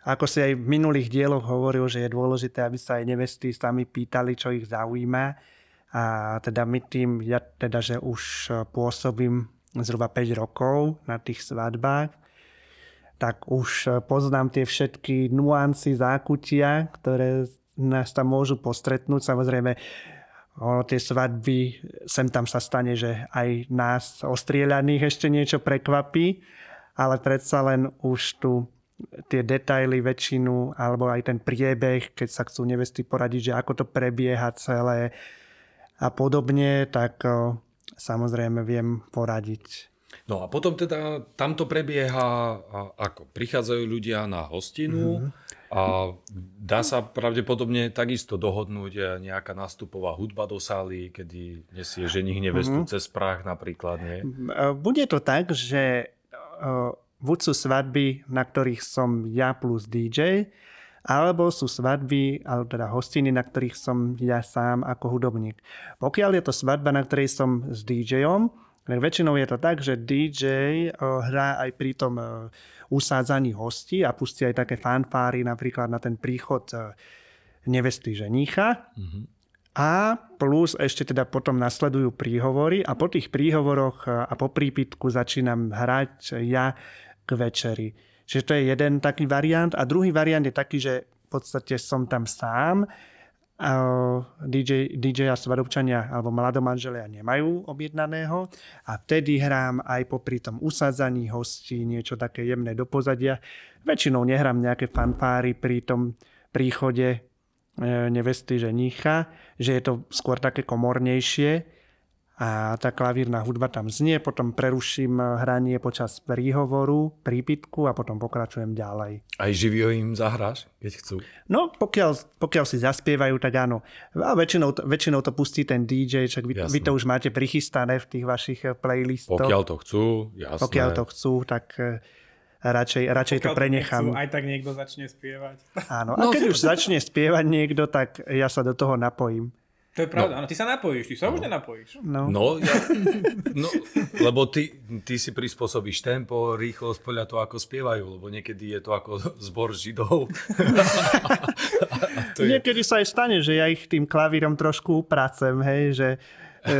ako si aj v minulých dieloch hovoril, že je dôležité, aby sa aj nevesty sami pýtali, čo ich zaujíma. A teda my tým, ja teda, že už pôsobím zhruba 5 rokov na tých svadbách, tak už poznám tie všetky nuancy zákutia, ktoré nás tam môžu postretnúť. Samozrejme, ono, tie svadby, sem tam sa stane, že aj nás ostrieľaných ešte niečo prekvapí, ale predsa len už tu tie detaily väčšinu, alebo aj ten priebeh, keď sa chcú nevesty poradiť, že ako to prebieha celé a podobne, tak samozrejme viem poradiť. No a potom teda tamto prebieha, ako prichádzajú ľudia na hostinu mm-hmm. a dá sa pravdepodobne takisto dohodnúť e, nejaká nástupová hudba do sály, kedy nesie ženich nevestu mm-hmm. cez prach napríklad, nie? Bude to tak, že buď sú svadby, na ktorých som ja plus DJ, alebo sú svadby, alebo teda hostiny, na ktorých som ja sám ako hudobník. Pokiaľ je to svadba, na ktorej som s DJom, tak väčšinou je to tak, že DJ eh, hrá aj pri tom eh, usádzaní hostí a pustí aj také fanfáry napríklad na ten príchod eh, nevesty ženícha. Mm-hmm. A plus ešte teda potom nasledujú príhovory a po tých príhovoroch a po prípitku začínam hrať ja k večeri. Čiže to je jeden taký variant. A druhý variant je taký, že v podstate som tam sám. DJ, DJ a svadobčania alebo mladomanželia nemajú objednaného a vtedy hrám aj popri tom usádzaní hostí niečo také jemné do pozadia. Väčšinou nehrám nejaké fanfáry pri tom príchode e, nevesty ženicha, že je to skôr také komornejšie a tá klavírna hudba tam znie, potom preruším hranie počas príhovoru, prípitku a potom pokračujem ďalej. Aj živio im zahráš, keď chcú? No, pokiaľ, pokiaľ si zaspievajú, tak áno. A väčšinou, väčšinou to pustí ten DJ, čak vy, vy to už máte prichystané v tých vašich playlistoch. Pokiaľ to chcú, jasné. Pokiaľ to chcú, tak eh, radšej, radšej to prenechám. aj tak niekto začne spievať. Áno, a no. keď už začne spievať niekto, tak ja sa do toho napojím. To je pravda, no. ty sa napojíš, ty sa no. už nenapojíš. No, no, ja, no lebo ty, ty si prispôsobíš tempo, rýchlosť podľa toho, ako spievajú, lebo niekedy je to ako zbor židov. to je... Niekedy sa aj stane, že ja ich tým klavírom trošku upracem, hej, že e,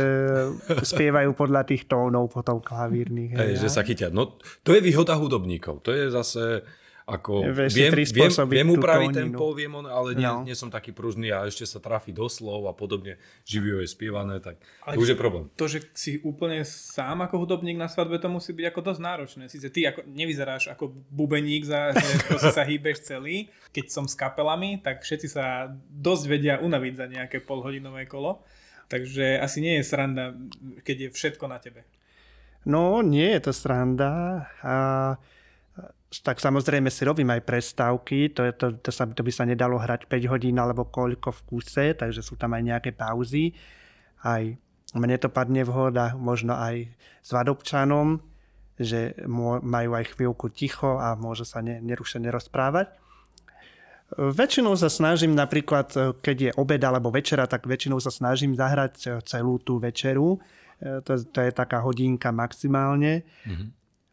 spievajú podľa tých tónov potom klavírnych. Hej, hej, že sa chytia. No, to je výhoda hudobníkov. To je zase... Ako, Vieš viem, viem, prispôsobiť viem tú upraviť tóninu. tempo, viem, on, ale nie, No. nie som taký pružný a ešte sa trafi do slov a podobne. Živio je spievané, tak Ale- to už je problém. To, že si úplne sám ako hudobník na svadbe, to musí byť ako dosť náročné. Sice ty ako, nevyzeráš ako bubeník, za, že sa hýbeš celý. Keď som s kapelami, tak všetci sa dosť vedia unaviť za nejaké polhodinové kolo. Takže asi nie je sranda, keď je všetko na tebe. No, nie je to sranda. A, tak samozrejme si robím aj prestávky, to, to, to, sa, to by sa nedalo hrať 5 hodín alebo koľko v kuse, takže sú tam aj nejaké pauzy. Aj mne to padne vhod a možno aj s vadobčanom, že majú aj chvíľku ticho a môže sa ne, nerušene rozprávať. Väčšinou sa snažím napríklad, keď je obed alebo večera, tak väčšinou sa snažím zahrať celú tú večeru. E, To, to je taká hodinka maximálne.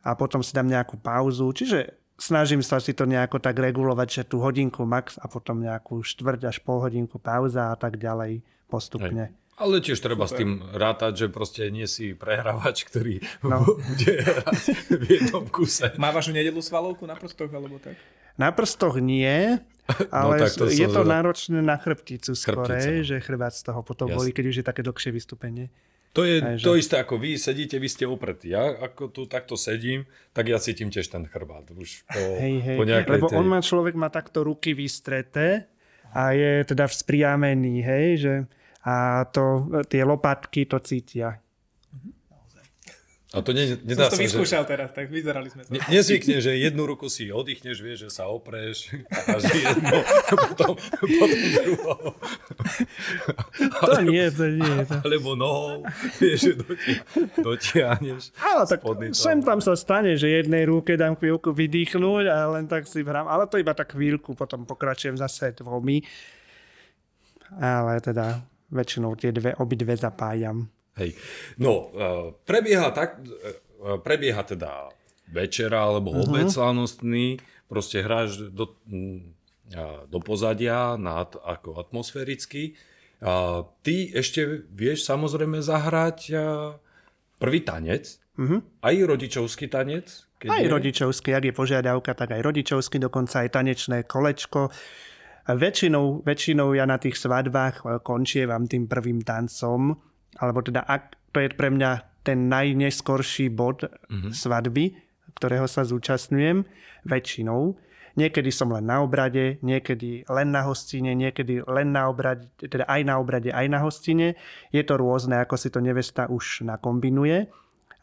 A potom si dám nejakú pauzu. Čiže snažím sa si to nejako tak regulovať, že tú hodinku max a potom nejakú štvrť až pol hodinku pauza a tak ďalej postupne. Ale tiež treba s tým rátať, že proste nie si prehrávač, ktorý No. bude hrať v jednom kuse. Mávaš v nedelu svalovku na prostoch alebo tak? Na prstoch nie, ale tak to je to zvedavý. náročné na chrbticu skore, Chrbtica. že chrbát z toho potom Jasne. boli, keď už je také dlhšie vystúpenie. To je Takže- to isté ako vy sedíte, vy ste opretí. Ja ako tu takto sedím, tak ja cítim tiež ten chrbát. Už po, Hej, hej. po Lebo tej... on má, človek má takto ruky vystreté a je teda vzpriamený, hej, že a to, tie lopatky to cítia. A to ne, Som nedá to sa, že... vyskúšal teraz, tak vyzerali sme sa. Ne, nezvykne, že jednu ruku si oddychneš, vieš, že sa opreš a že jedno, potom, potom druhou. To nie, to nie. To... Alebo nohou, vieš, že doti, dotiahneš. Ale tak sem tam sa stane, že jednej ruke dám chvíľku vydýchnuť a len tak si hrám. Ale to iba tak chvíľku, potom pokračujem zase dvomi. Ale teda väčšinou tie dve, obidve zapájam. Hej. No, uh, prebieha tak, uh, prebieha teda večera alebo uh-huh. obed slávnostný, proste hráš do, mm, do pozadia na, ako atmosféricky. Uh, ty ešte vieš samozrejme zahrať prvý tanec, Mhm. aj rodičovský tanec. Keď Aj je. rodičovský, ak je požiadavka, tak aj rodičovský, dokonca aj tanečné kolečko. A Väčšinou, väčšinou ja na tých svadbách e, končievam tým prvým tancom, alebo teda ak to je pre mňa ten najneskorší bod mm-hmm. svadby, ktorého sa zúčastňujem, väčšinou. Niekedy som len na obrade, niekedy len na hostine, niekedy len na obrade, teda aj na obrade, aj na hostine. Je to rôzne, ako si to nevesta už nakombinuje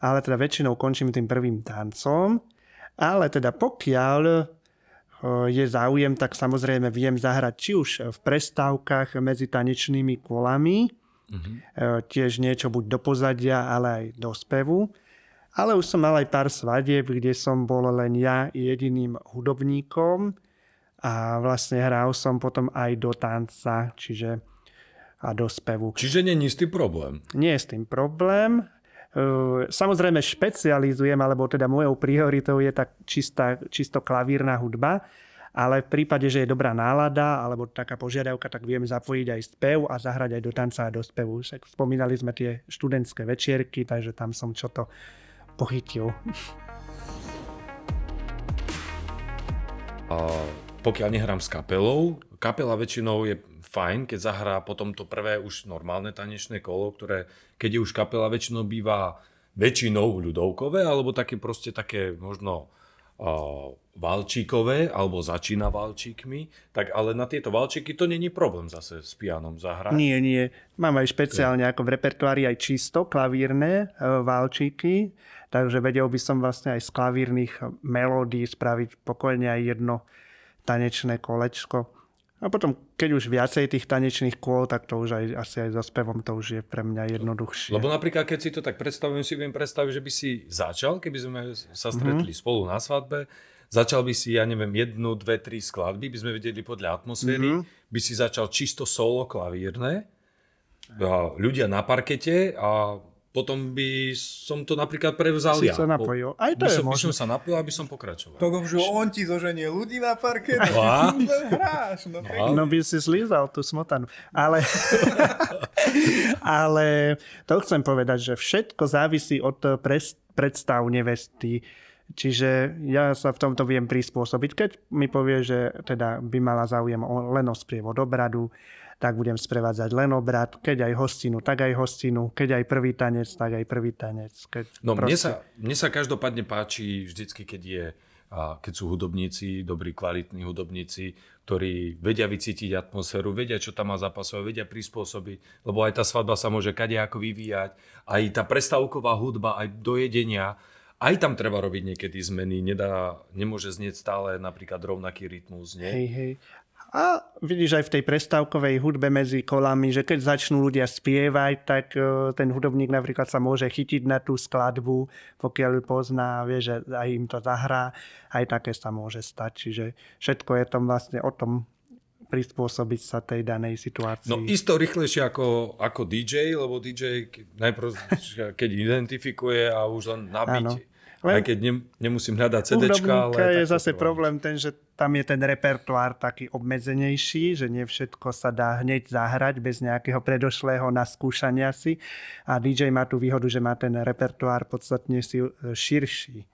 ale teda väčšinou končím tým prvým tancom. Ale teda pokiaľ e, je záujem, tak samozrejme viem zahrať či už v prestávkach medzi tanečnými kolami, mm-hmm. tiež niečo buď do pozadia, ale aj do spevu. Ale už som mal aj pár svadieb, kde som bol len ja jediným hudobníkom a vlastne hral som potom aj do tanca, čiže a do spevu. Čiže není s tým problém. Nie je s tým problém. Uh, Samozrejme špecializujem, alebo teda mojou prioritou je tak čistá, čisto klavírna hudba, ale v prípade, že je dobrá nálada alebo taká požiadavka, tak viem zapojiť aj spev a zahrať aj do tanca a do spevu. Však spomínali sme tie študentské večierky, takže tam som čo to pochytil. A pokiaľ nehrám s kapelou, kapela väčšinou je fajn, keď zahrá potom to prvé už normálne tanečné kolo, ktoré, keď je už kapela, väčšinou býva väčšinou ľudovkové, alebo také proste také možno valčíkové, alebo začína valčíkmi, tak ale na tieto valčíky to není problém zase s pianom zahrať. Nie, nie. Mám aj špeciálne ako v repertoári aj čisto klavírne e, válčiky, takže vedel by som vlastne aj z klavírnych melódií spraviť pokojne aj jedno tanečné kolečko. A potom, keď už viacej tých tanečných kôl, tak to už aj, asi aj so spevom to už je pre mňa jednoduchšie. Lebo napríklad, keď si to tak predstavujem, si viem predstaviť, že by si začal, keby sme sa stretli mm-hmm. spolu na svadbe, začal by si, ja neviem, jednu, dve, tri skladby, by sme vedeli podľa atmosféry, mm-hmm. by si začal čisto solo klavírne, a ľudia na parkete a potom by som to napríklad prevzal Si ja. sa napojil. Aj to by je som, by som možné. sa napojil, aby som pokračoval. To že on ti zoženie ľudí na parket. a? Hráš, no, a? No by si slízal tú smotanu. Ale, ale to chcem povedať, že všetko závisí od pres, predstav nevesty, Čiže ja sa v tomto viem prispôsobiť. Keď mi povie, že teda by mala záujem o, len o sprievod obradu, tak budem sprevádzať len obrad. Keď aj hostinu, tak aj hostinu. Keď aj prvý tanec, tak aj prvý tanec. Keď no proste... mne, sa, mne sa každopádne páči vždycky, keď je a keď sú hudobníci, dobrí, kvalitní hudobníci, ktorí vedia vycítiť atmosféru, vedia, čo tam má zapasovať, vedia prispôsobiť, lebo aj tá svadba sa môže kadejako vyvíjať, aj tá prestavková hudba, aj do jedenia, aj tam treba robiť niekedy zmeny, nedá, nemôže znieť stále napríklad rovnaký rytmus. Nie? Hej, hej. A vidíš aj v tej prestávkovej hudbe medzi kolami, že keď začnú ľudia spievať, tak e, ten hudobník napríklad sa môže chytiť na tú skladbu, pokiaľ ju pozná, vie, že aj im to zahrá, aj také sa môže stať. Čiže všetko je tam vlastne o tom prispôsobiť sa tej danej situácii. No isto rýchlejšie ako, ako DJ, lebo DJ najprv, keď identifikuje a už len nabiť len, aj keď ne, nemusím hľadať CDčka. Ale je zase problém ten, že tam je ten repertoár taký obmedzenejší, že nie všetko sa dá hneď zahrať bez nejakého predošlého naskúšania si. A DJ má tú výhodu, že má ten repertoár podstatne si e, širší.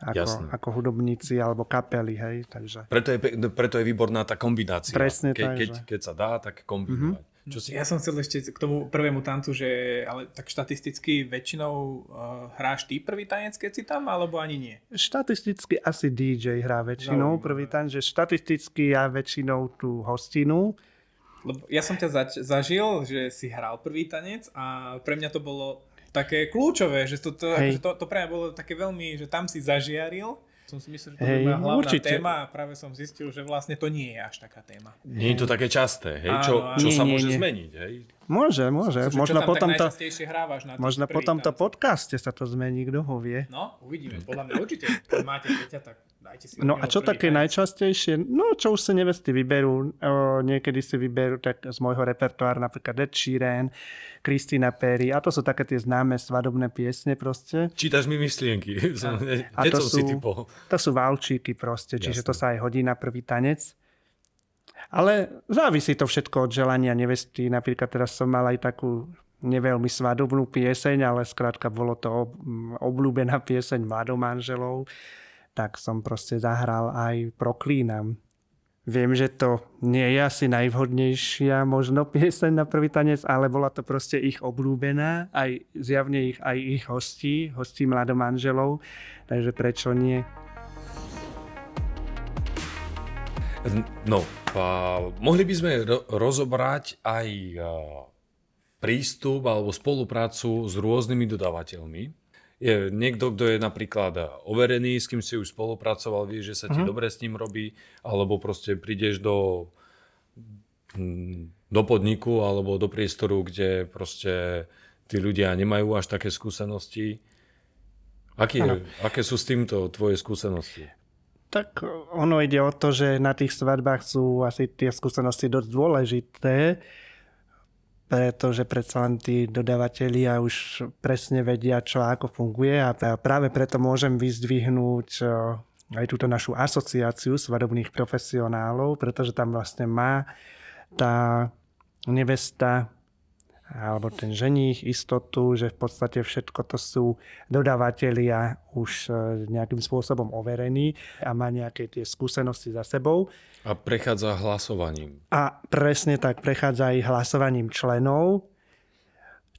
Ako, ako hudobníci alebo kapely, hej, takže... Preto je, preto je výborná tá kombinácia. Presne Ke, tak, keď, že... keď sa dá, tak kombinovať. Mm-hmm. Čo si... Ja som chcel ešte k tomu prvému tancu, že ale tak štatisticky väčšinou uh, hráš ty prvý tanec, keď si tam, alebo ani nie? Štatisticky asi DJ hrá väčšinou no, prvý tanec, že štatisticky ja väčšinou tú hostinu. Lebo ja som ťa zač- zažil, že si hral prvý tanec a pre mňa to bolo také kľúčové, že to, to, že to, to pre mňa bolo také veľmi, že tam si zažiaril som si myslel, že to hey, hlavná určite. téma a práve som zistil, že vlastne to nie je až taká téma. Nie je to také časté, hej? čo, čo nie, sa nie, môže nie. zmeniť. Hej? Môže, môže. Čo, možno čo potom to, hrávaš na možno po tomto podcaste sa to zmení, kto ho vie. No, uvidíme. Podľa mňa určite, keď máte Peťa, tak No a čo také tanec. najčastejšie? No, čo už si nevesty vyberú. O, niekedy si vyberú tak z môjho repertoáru napríklad Ed Sheeran, Christina Perry a to sú také tie známe svadobné piesne proste. Čítaš mi myšlienky. A, a to, sú, to sú valčíky proste, čiže Jasne. to sa aj hodí na prvý tanec. Ale závisí to všetko od želania nevesty. Napríklad teraz som mal aj takú neveľmi svadobnú pieseň, ale skrátka bolo to obľúbená pieseň mladomanželov, tak som proste zahral aj Proklínam. Viem, že to nie je asi najvhodnejšia možno pieseň na prvý tanec, ale bola to proste ich obľúbená, aj zjavne ich, aj ich hostí, hostí mladomanželov, takže prečo nie? No, a mohli by sme ro- rozobrať aj prístup alebo spoluprácu s rôznymi dodávateľmi. Je niekto, kto je napríklad overený, s kým si už spolupracoval, vie, že sa ti uh-huh. dobre s ním robí, alebo proste prídeš do, hm, do podniku alebo do priestoru, kde proste tí ľudia nemajú až také skúsenosti. Aký, aké sú s týmto tvoje skúsenosti? Tak ono ide o to, že na tých svadbách sú asi tie skúsenosti dosť dôležité, pretože predsa len tí dodávateľia už presne vedia, čo ako funguje. A práve preto môžem vyzdvihnúť eh, aj túto našu asociáciu svadobných profesionálov, pretože tam vlastne má tá nevesta alebo ten ženích istotu, že v podstate všetko to sú dodávateľia už e, nejakým spôsobom overení a má nejaké tie skúsenosti za sebou. A prechádza hlasovaním. A presne tak, prechádza aj hlasovaním členov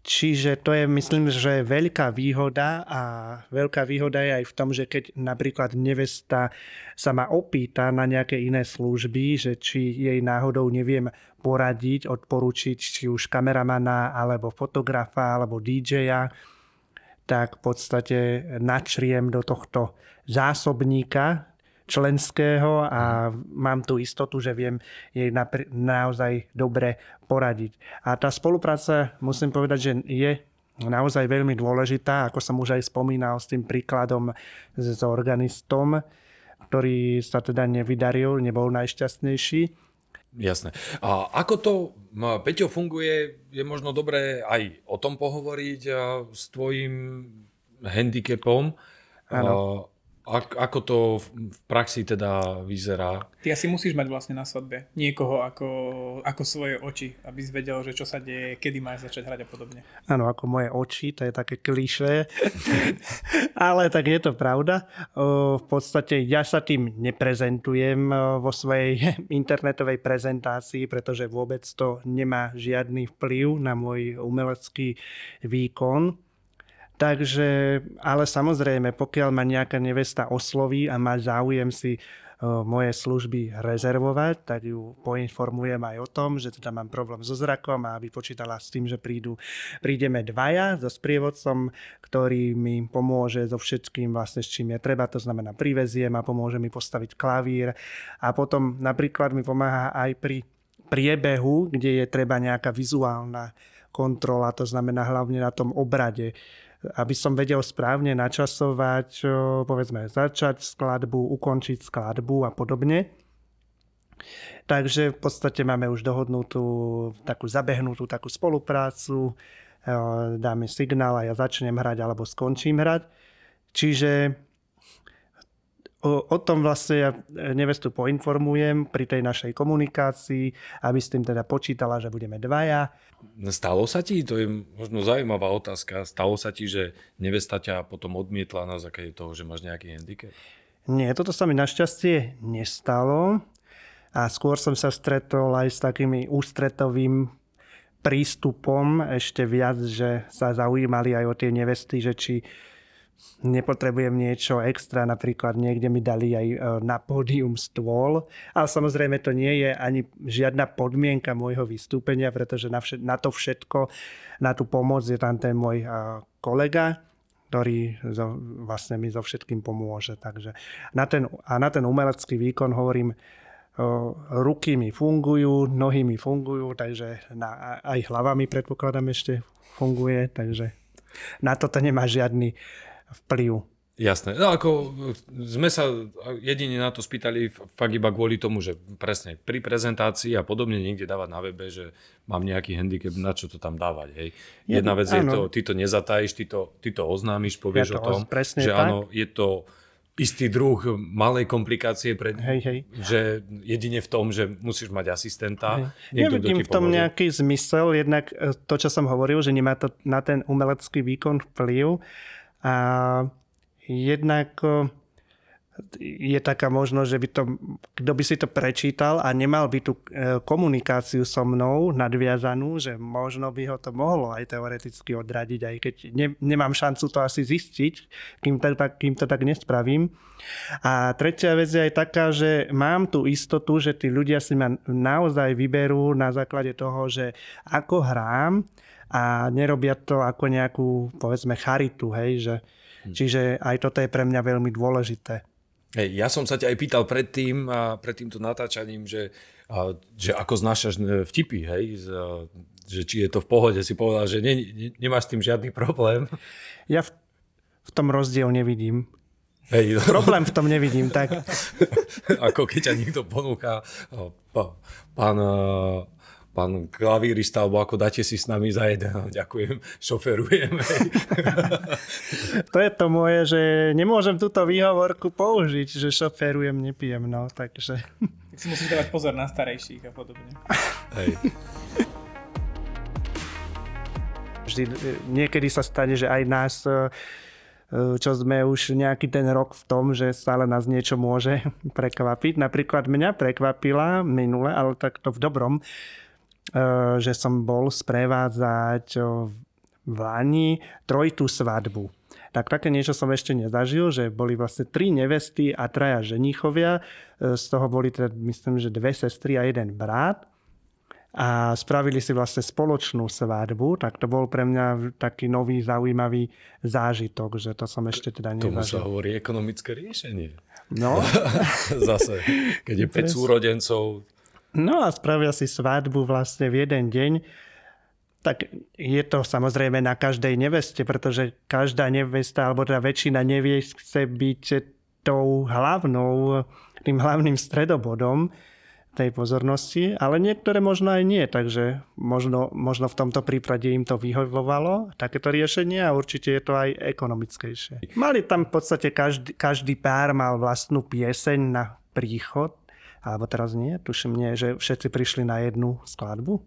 Čiže to je, myslím, že veľká výhoda a veľká výhoda je aj v tom, že keď napríklad nevesta sa ma opýta na nejaké iné služby, že či jej náhodou neviem poradiť, odporučiť či už kameramana, alebo fotografa, alebo DJ-a, tak v podstate načriem do tohto zásobníka členského a mám tú istotu, že viem jej naozaj dobre poradiť. A tá spolupráca, musím povedať, že je naozaj veľmi dôležitá, ako som už aj spomínal s tým príkladom s organistom, ktorý sa teda nevydaril, nebol najšťastnejší. Jasné. A ako to, Peťo, funguje, je možno dobré aj o tom pohovoriť s tvojim handicapom. Ano Ak, ako to v, v praxi teda vyzerá? Ty asi musíš mať vlastne na svadbe niekoho ako, ako svoje oči, aby si vedel, že čo sa deje, kedy máš začať hrať a podobne. Áno, ako moje oči, to je také klišé. Ale tak je to pravda. V podstate ja sa tým neprezentujem vo svojej internetovej prezentácii, pretože vôbec to nemá žiadny vplyv na môj umelecký výkon Takže, ale samozrejme, pokiaľ ma nejaká nevesta osloví a má záujem si moje služby rezervovať, tak ju poinformujem aj o tom, že teda mám problém so zrakom a aby počítala s tým, že prídu, prídeme dvaja so sprievodcom, ktorý mi pomôže so všetkým vlastne s čím je treba, to znamená priveziem a pomôže mi postaviť klavír. A potom napríklad mi pomáha aj pri priebehu, kde je treba nejaká vizuálna kontrola, to znamená hlavne na tom obrade aby som vedel správne načasovať, povedzme, začať skladbu, ukončiť skladbu a podobne. Takže v podstate máme už dohodnutú takú zabehnutú takú spoluprácu, dáme signál a ja začnem hrať alebo skončím hrať. Čiže o, o tom vlastne ja nevestu poinformujem pri tej našej komunikácii, aby s tým teda počítala, že budeme dvaja. Stalo sa ti, to je možno zaujímavá otázka, stalo sa ti, že nevesta ťa potom odmietla na základe toho, že máš nejaký handicap? Nie, toto sa mi našťastie nestalo. A skôr som sa stretol aj s takými ústretovým prístupom ešte viac, že sa zaujímali aj o tie nevesty, že či nepotrebujem niečo extra, napríklad niekde mi dali aj e, na pódium stôl, ale samozrejme to nie je ani žiadna podmienka môjho vystúpenia, pretože na, všet, na to všetko, na tú pomoc je tam ten môj e, kolega, ktorý zo, vlastne mi so všetkým pomôže. Takže na ten, a na ten umelecký výkon hovorím, e, ruky mi fungujú, nohy mi fungujú, takže na, aj hlava mi predpokladám ešte funguje, takže na toto nemá žiadny vplyv. Jasné. No ako sme sa jedine na to spýtali fakt iba kvôli tomu, že presne pri prezentácii a podobne niekde dávať na webe, že mám nejaký handicap, na čo to tam dávať. Hej. Jedna vec je to, ty to nezatajíš, ty to, ty to oznámiš, povieš ja to o tom, že tak. áno, je to istý druh malej komplikácie, pre, hej, hej. že jedine v tom, že musíš mať asistenta. Hej. Nevidím v tom pomôže. nejaký zmysel, jednak e, to, čo som hovoril, že nemá to na ten umelecký výkon vplyv, a jednak je taká možnosť, že by to, kto by si to prečítal a nemal by tú e, komunikáciu so mnou nadviazanú, že možno by ho to mohlo aj teoreticky odradiť, aj keď ne, nemám šancu to asi zistiť, kým to, tak, kým to tak nespravím. A tretia vec je aj taká, že mám tú istotu, že tí ľudia si ma naozaj vyberú na základe toho, že ako hrám, a nerobia to ako nejakú, povedzme, charitu, hej, že, hm. čiže aj toto je pre mňa veľmi dôležité. Hej, ja som sa ťa aj pýtal predtým, a pred týmto natáčaním, že, a, že ako znášaš e, vtipy, hej, z, a, že či je to v pohode, si povedal, že ne, ne, nemáš s tým žiadny problém. Ja v, v tom rozdiel nevidím. Hej. Problém v tom nevidím, tak. ako keď ťa niekto ponúka, pán pán klavírista, alebo ako dáte si s nami za jeden. Ďakujem, šoferujem. to je to moje, že nemôžem túto výhovorku použiť, že šoferujem, nepijem, no, takže... Si musíš dávať pozor na starejších a podobne. Hej. Vždy, niekedy sa stane, že aj nás e, čo sme už nejaký ten rok v tom, že stále nás niečo môže prekvapiť. Napríklad mňa prekvapila minule, ale takto v dobrom, že som bol sprevádzať v Lani trojitú svadbu. Tak také niečo som ešte nezažil, že boli vlastne tri nevesty a traja ženíchovia. Eh, z toho boli teda, myslím, že dve sestry a jeden brat. A spravili si vlastne spoločnú svadbu, tak to bol pre mňa taký nový, zaujímavý zážitok, že to som ešte teda nezažil. Tomu sa hovorí ekonomické riešenie. No. Zase, keď je 5 súrodencov, No a spravia si svadbu vlastne v jeden deň. Tak je to samozrejme na každej neveste, pretože každá nevesta, alebo teda väčšina nevie, chce byť tou hlavnou, tým hlavným stredobodom tej pozornosti, ale niektoré možno aj nie, takže možno, možno v tomto prípade im to vyhovovalo, takéto riešenie a určite je to aj ekonomickejšie. Mali tam v podstate každý, každý pár mal vlastnú pieseň na príchod, alebo teraz nie, tuším nie, že všetci prišli na jednu skladbu.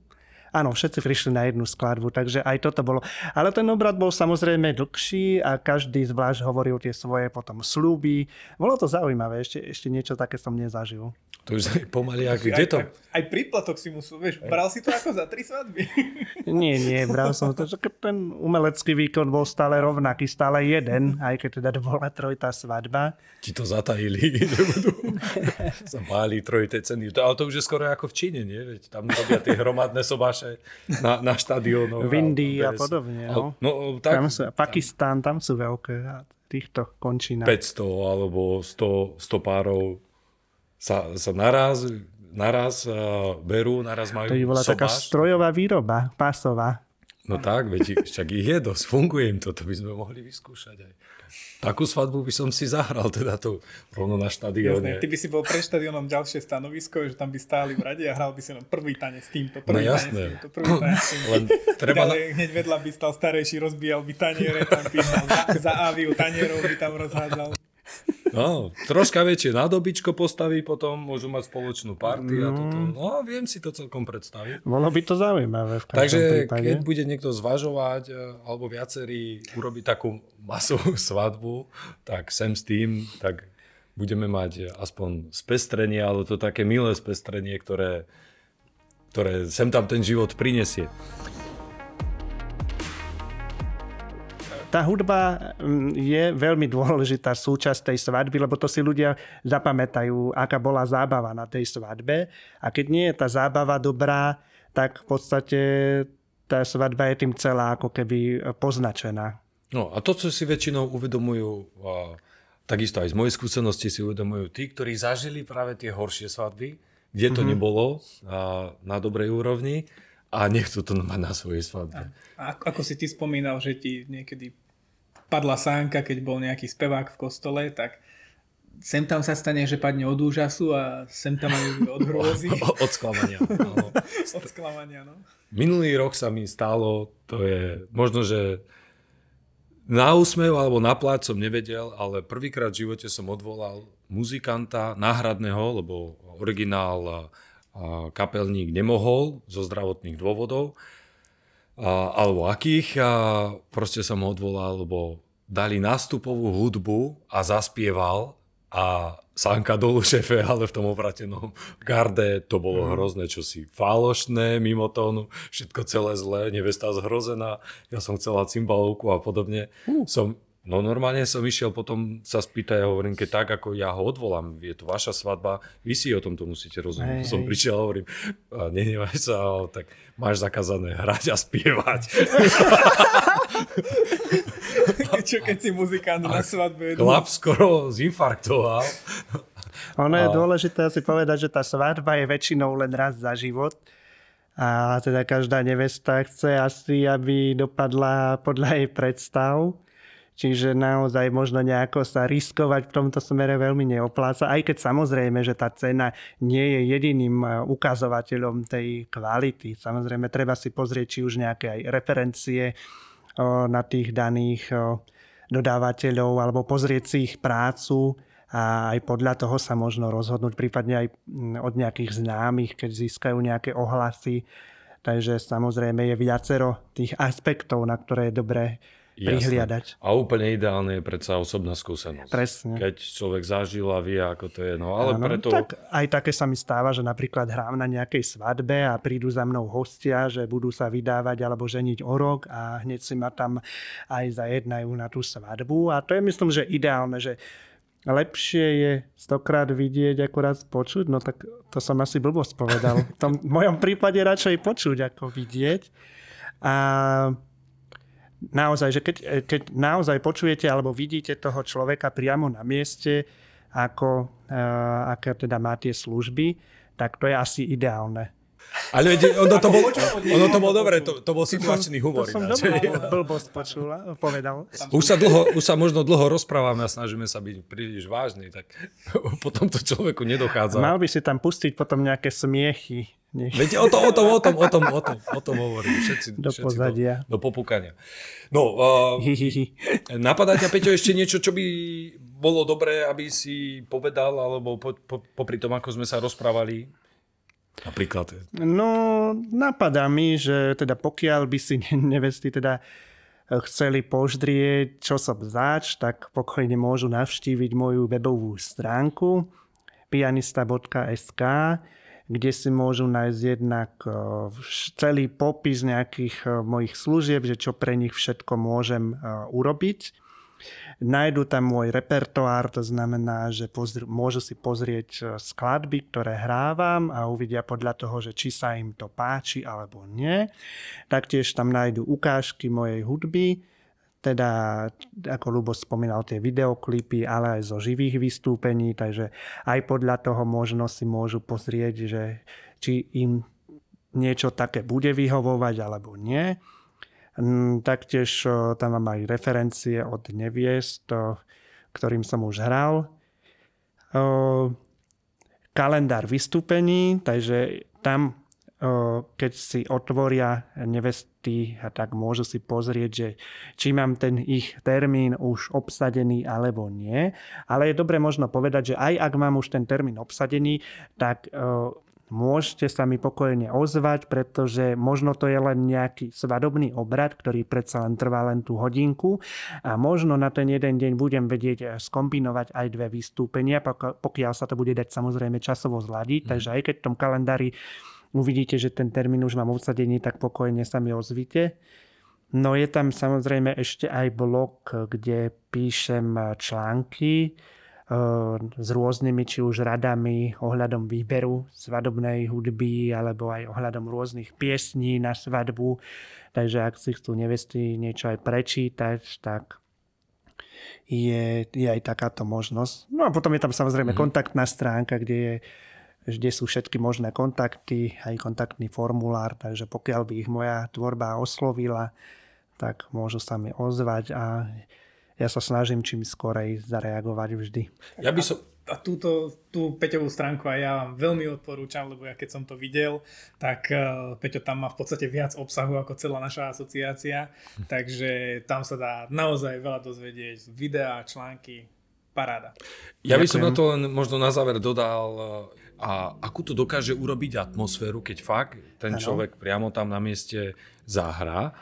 Áno, všetci prišli na jednu skladbu, takže aj toto bolo. Ale ten obrad bol samozrejme dlhší a každý zvlášť hovoril tie svoje potom slúby. Bolo to zaujímavé, ešte, ešte niečo také som nezažil. To už pomaly, ak, kde to? Aj, aj príplatok si musel, vieš, bral si to ako za tri svadby? Nie, nie, bral som to, že ten umelecký výkon bol stále rovnaký, stále jeden, aj keď teda bola trojitá svadba. Ti to zatajili, že budú sa báli trojité ceny. Ale to už je skoro ako v Číne, nie? Veď tam robia tie hromadné sobáše na, na štadiónoch. V Indii a, a podobne, no. no tak, tam sú, Pakistán, tam sú veľké týchto končinách. 500 alebo 100, 100 párov sa, sa naraz, naraz uh, berú, naraz majú To by bola sobáš. taká strojová výroba, pásová. No tak, veď však ich je dosť, funguje im to, to by sme mohli vyskúšať aj. Takú svadbu by som si zahral, teda to rovno na štadióne. Ty by si bol pred štadiónom ďalšie stanovisko, že tam by stáli v rade a hral by si len prvý tanec s týmto, prvý no, tanec s týmto, prvý tanec s týmto. Len treba Ďalej, na... hneď vedľa by stal starejší, rozbíjal by taniere, tam písal za, za Aviu tanierov by tam rozhádzal. No, troška väčšie nádobičko postaví, potom môžu mať spoločnú party a toto. Mm. No, viem si to celkom predstaviť. Bolo by to zaujímavé v Takže prípade. keď bude niekto zvažovať, e, alebo viacerí urobiť takú masovú svadbu, tak sem s tým, tak budeme mať aspoň spestrenie, ale to také milé spestrenie, ktoré, ktoré sem tam ten život prinesie. Tá hudba mm, je veľmi dôležitá súčasť tej svadby, lebo to si ľudia zapamätajú, aká bola zábava na tej svadbe. A keď nie je tá zábava dobrá, tak v podstate tá svadba je tým celá ako keby poznačená. No a to, čo si väčšinou uvedomujú, a takisto aj z mojej skúsenosti si uvedomujú tí, ktorí zažili práve tie horšie svadby, kde to mm-hmm. nebolo a, na dobrej úrovni a nechcú to mať na svojej svadbe. A ako si ty spomínal, že ti niekedy padla sánka, keď bol nejaký spevák v kostole, tak sem tam sa stane, že padne od úžasu a sem tam aj od hrôzy. od sklamania. Áno. od sklamania, no. Minulý rok sa mi stalo, to je možno, že na úsmev alebo na pláč som nevedel, ale prvýkrát v živote som odvolal muzikanta náhradného, lebo originál kapelník nemohol zo zdravotných dôvodov, a, alebo akých. A proste som ho odvolal, lebo dali nástupovú hudbu a zaspieval a sánka dolu šefe, ale v tom obratenom garde to bolo mm. hrozné, čo si falošné, mimo tónu, všetko celé zlé, nevesta zhrozená, ja som chcela cymbalovku a podobne. Mm. Som, no normálne som išiel potom sa spýtať a hovorím, keď tak, ako ja ho odvolám, je to vaša svadba, vy si o tomto musíte rozumieť. Hej, som hej. prišiel a hovorím, nehnevaj sa, tak máš zakázané hrať a spievať. Čo keď si muzikant na svadbe? Chlap skoro zinfarktoval. Ono je dôležité si povedať, že tá svadba je väčšinou len raz za život. A teda každá nevesta chce asi, aby dopadla podľa jej predstav. Čiže naozaj možno nejako sa riskovať v tomto smere veľmi neopláca, aj keď samozrejme, že tá cena nie je jediným e, ukazovateľom tej kvality. Samozrejme, treba si pozrieť, či už nejaké aj referencie na tých daných dodávateľov alebo pozrieť si ich prácu a aj podľa toho sa možno rozhodnúť, prípadne aj od nejakých známych, keď získajú nejaké ohlasy. Takže samozrejme je viacero tých aspektov, na ktoré je dobré prihliadať. A úplne ideálne je predsa osobná skúsenosť. Presne. Keď človek zažil a vie, ako to je. No ale ano, preto... Tak aj také sa mi stáva, že napríklad hrám na nejakej svadbe a prídu za mnou hostia, že budú sa vydávať alebo ženiť o rok a hneď si ma tam aj zajednajú na tú svadbu. A to je myslím, že ideálne, že lepšie je stokrát vidieť ako raz počuť, no tak to som asi blbosť povedal. V tom v mojom prípade radšej počuť ako vidieť. A naozaj, že keď, keď naozaj počujete alebo vidíte toho človeka priamo na mieste, ako, uh, aké teda má tie služby, tak to je asi ideálne. Ale veď, ono to bol, ono to bol dobre, to, to bol situačný humor. To som dobrú blbosť počula, povedal. Už sa, dlho, už sa možno dlho rozprávame a snažíme sa byť príliš vážni, tak potom to človeku nedochádza. Mal by si tam pustiť potom nejaké smiechy. Nie. Viete, o, to, o tom, o tom, o tom, o tom, o tom hovorím. Všetci, Do všetci pozadia. Do, do popukania. No, uh, napadá ťa, Peťo, ešte niečo, čo by bolo dobré, aby si povedal, alebo po, po, popri tom, ako sme sa rozprávali? Napríklad. No, napadá mi, že teda pokiaľ by si nevesty teda chceli poždrieť, čo som zač, tak pokojne môžu navštíviť moju webovú stránku pianista.sk, kde si môžu nájsť jednak eh, celý popis nejakých eh, mojich služieb, že čo pre nich všetko môžem eh, urobiť. Nájdu tam môj repertoár, to znamená, že pozr- môžu si pozrieť skladby, ktoré hrávam a uvidia podľa toho, že či sa im to páči alebo nie. Taktiež tam nájdu ukážky mojej hudby, teda ako Lubo spomínal tie videoklipy, ale aj zo živých vystúpení, takže aj podľa toho možno si môžu pozrieť, že či im niečo také bude vyhovovať alebo nie. Mm, Taktiež o, tam mám aj referencie od neviest, o, ktorým som už hral. O, Kalendár vystúpení, takže tam keď si otvoria nevesty, tak môžu si pozrieť, že či mám ten ich termín už obsadený alebo nie. Ale je dobre možno povedať, že aj ak mám už ten termín obsadený, tak môžete sa mi pokojne ozvať, pretože možno to je len nejaký svadobný obrad, ktorý predsa len trvá len tú hodinku a možno na ten jeden deň budem vedieť eh, skombinovať aj dve vystúpenia, pok- pokiaľ sa to bude dať samozrejme časovo zladiť, mm. takže aj keď v tom kalendári uvidíte, že ten termín už mám obsadený, tak pokojne sa mi ozvite. No je tam samozrejme ešte aj blog, kde píšem články, s rôznymi či už radami ohľadom výberu svadobnej hudby alebo aj ohľadom rôznych piesní na svadbu. Takže ak si chcú nevesty niečo aj prečítať, tak je, je aj takáto možnosť. No a potom je tam samozrejme mm-hmm. kontaktná stránka, kde je kde sú všetky možné kontakty, aj kontaktný formulár, takže pokiaľ by ich moja tvorba oslovila, tak môžu sa mi ozvať a ja sa snažím čím skorej zareagovať vždy. Ja by som... A túto, tú Peťovú stránku aj ja vám veľmi odporúčam, lebo ja keď som to videl, tak uh, Peťo tam má v podstate viac obsahu ako celá naša asociácia, takže tam sa dá naozaj veľa dozvedieť, videá, články, paráda. Ja by som na to len možno na záver dodal, a akú to dokáže urobiť atmosféru, keď fakt ten človek priamo tam na mieste zahrá,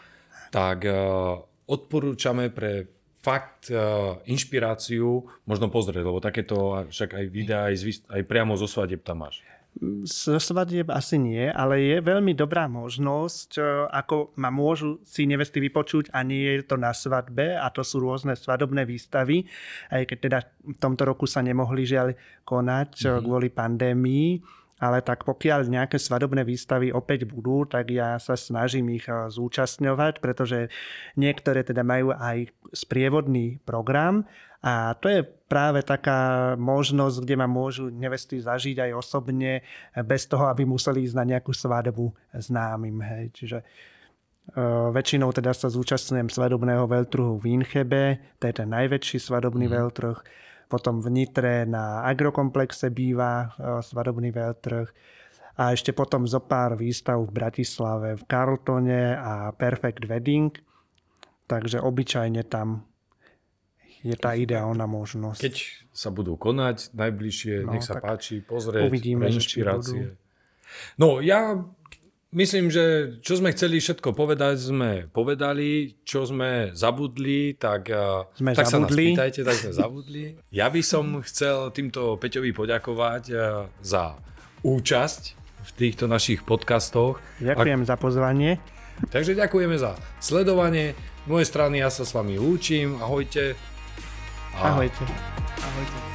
tak uh, odporúčame pre fakt uh, inšpiráciu možno pozrieť, lebo takéto však aj videá, aj, zvist, aj priamo zo svadieb tam máš. Z svadieb asi nie, ale je veľmi dobrá možnosť, e, ako ma môžu si nevesty vypočuť a nie je to na svadbe a to sú rôzne svadobné výstavy, aj keď teda v tomto roku sa nemohli žiaľ konať mm-hmm. kvôli pandémii ale tak pokiaľ nejaké svadobné výstavy opäť budú, tak ja sa snažím ich eh, zúčastňovať, pretože niektoré teda majú aj sprievodný program a to je práve taká možnosť, kde ma môžu nevesty zažiť aj osobne, bez toho, aby museli ísť na nejakú svadbu známym. Hej. Čiže Uh, väčšinou teda sa zúčastňujem svadobného veľtruhu v Inchebe, to je ten najväčší svadobný mm. veľtrh. Potom v Nitre na agrokomplexe býva e, svadobný veľtrh. A ešte potom zo pár výstav v Bratislave, v Carltone a Perfect Wedding. Takže obyčajne tam je tá ideálna možnosť. Keď sa budú konať najbližšie, no, nech sa páči, pozrieť, uvidíme, pre inšpirácie. No ja Myslím, že čo sme chceli všetko povedať, sme povedali. Čo sme zabudli, tak, eh, sme tak zabudli. sa nás pýtajte, tak sme zabudli. Ja by som chcel týmto Peťovi poďakovať eh, za účasť v týchto našich podcastoch. Ďakujem A... za pozvanie. Takže ďakujeme za sledovanie. Z mojej strany ja sa s vami lúčim. Ahojte. A... Ahojte. Ahojte.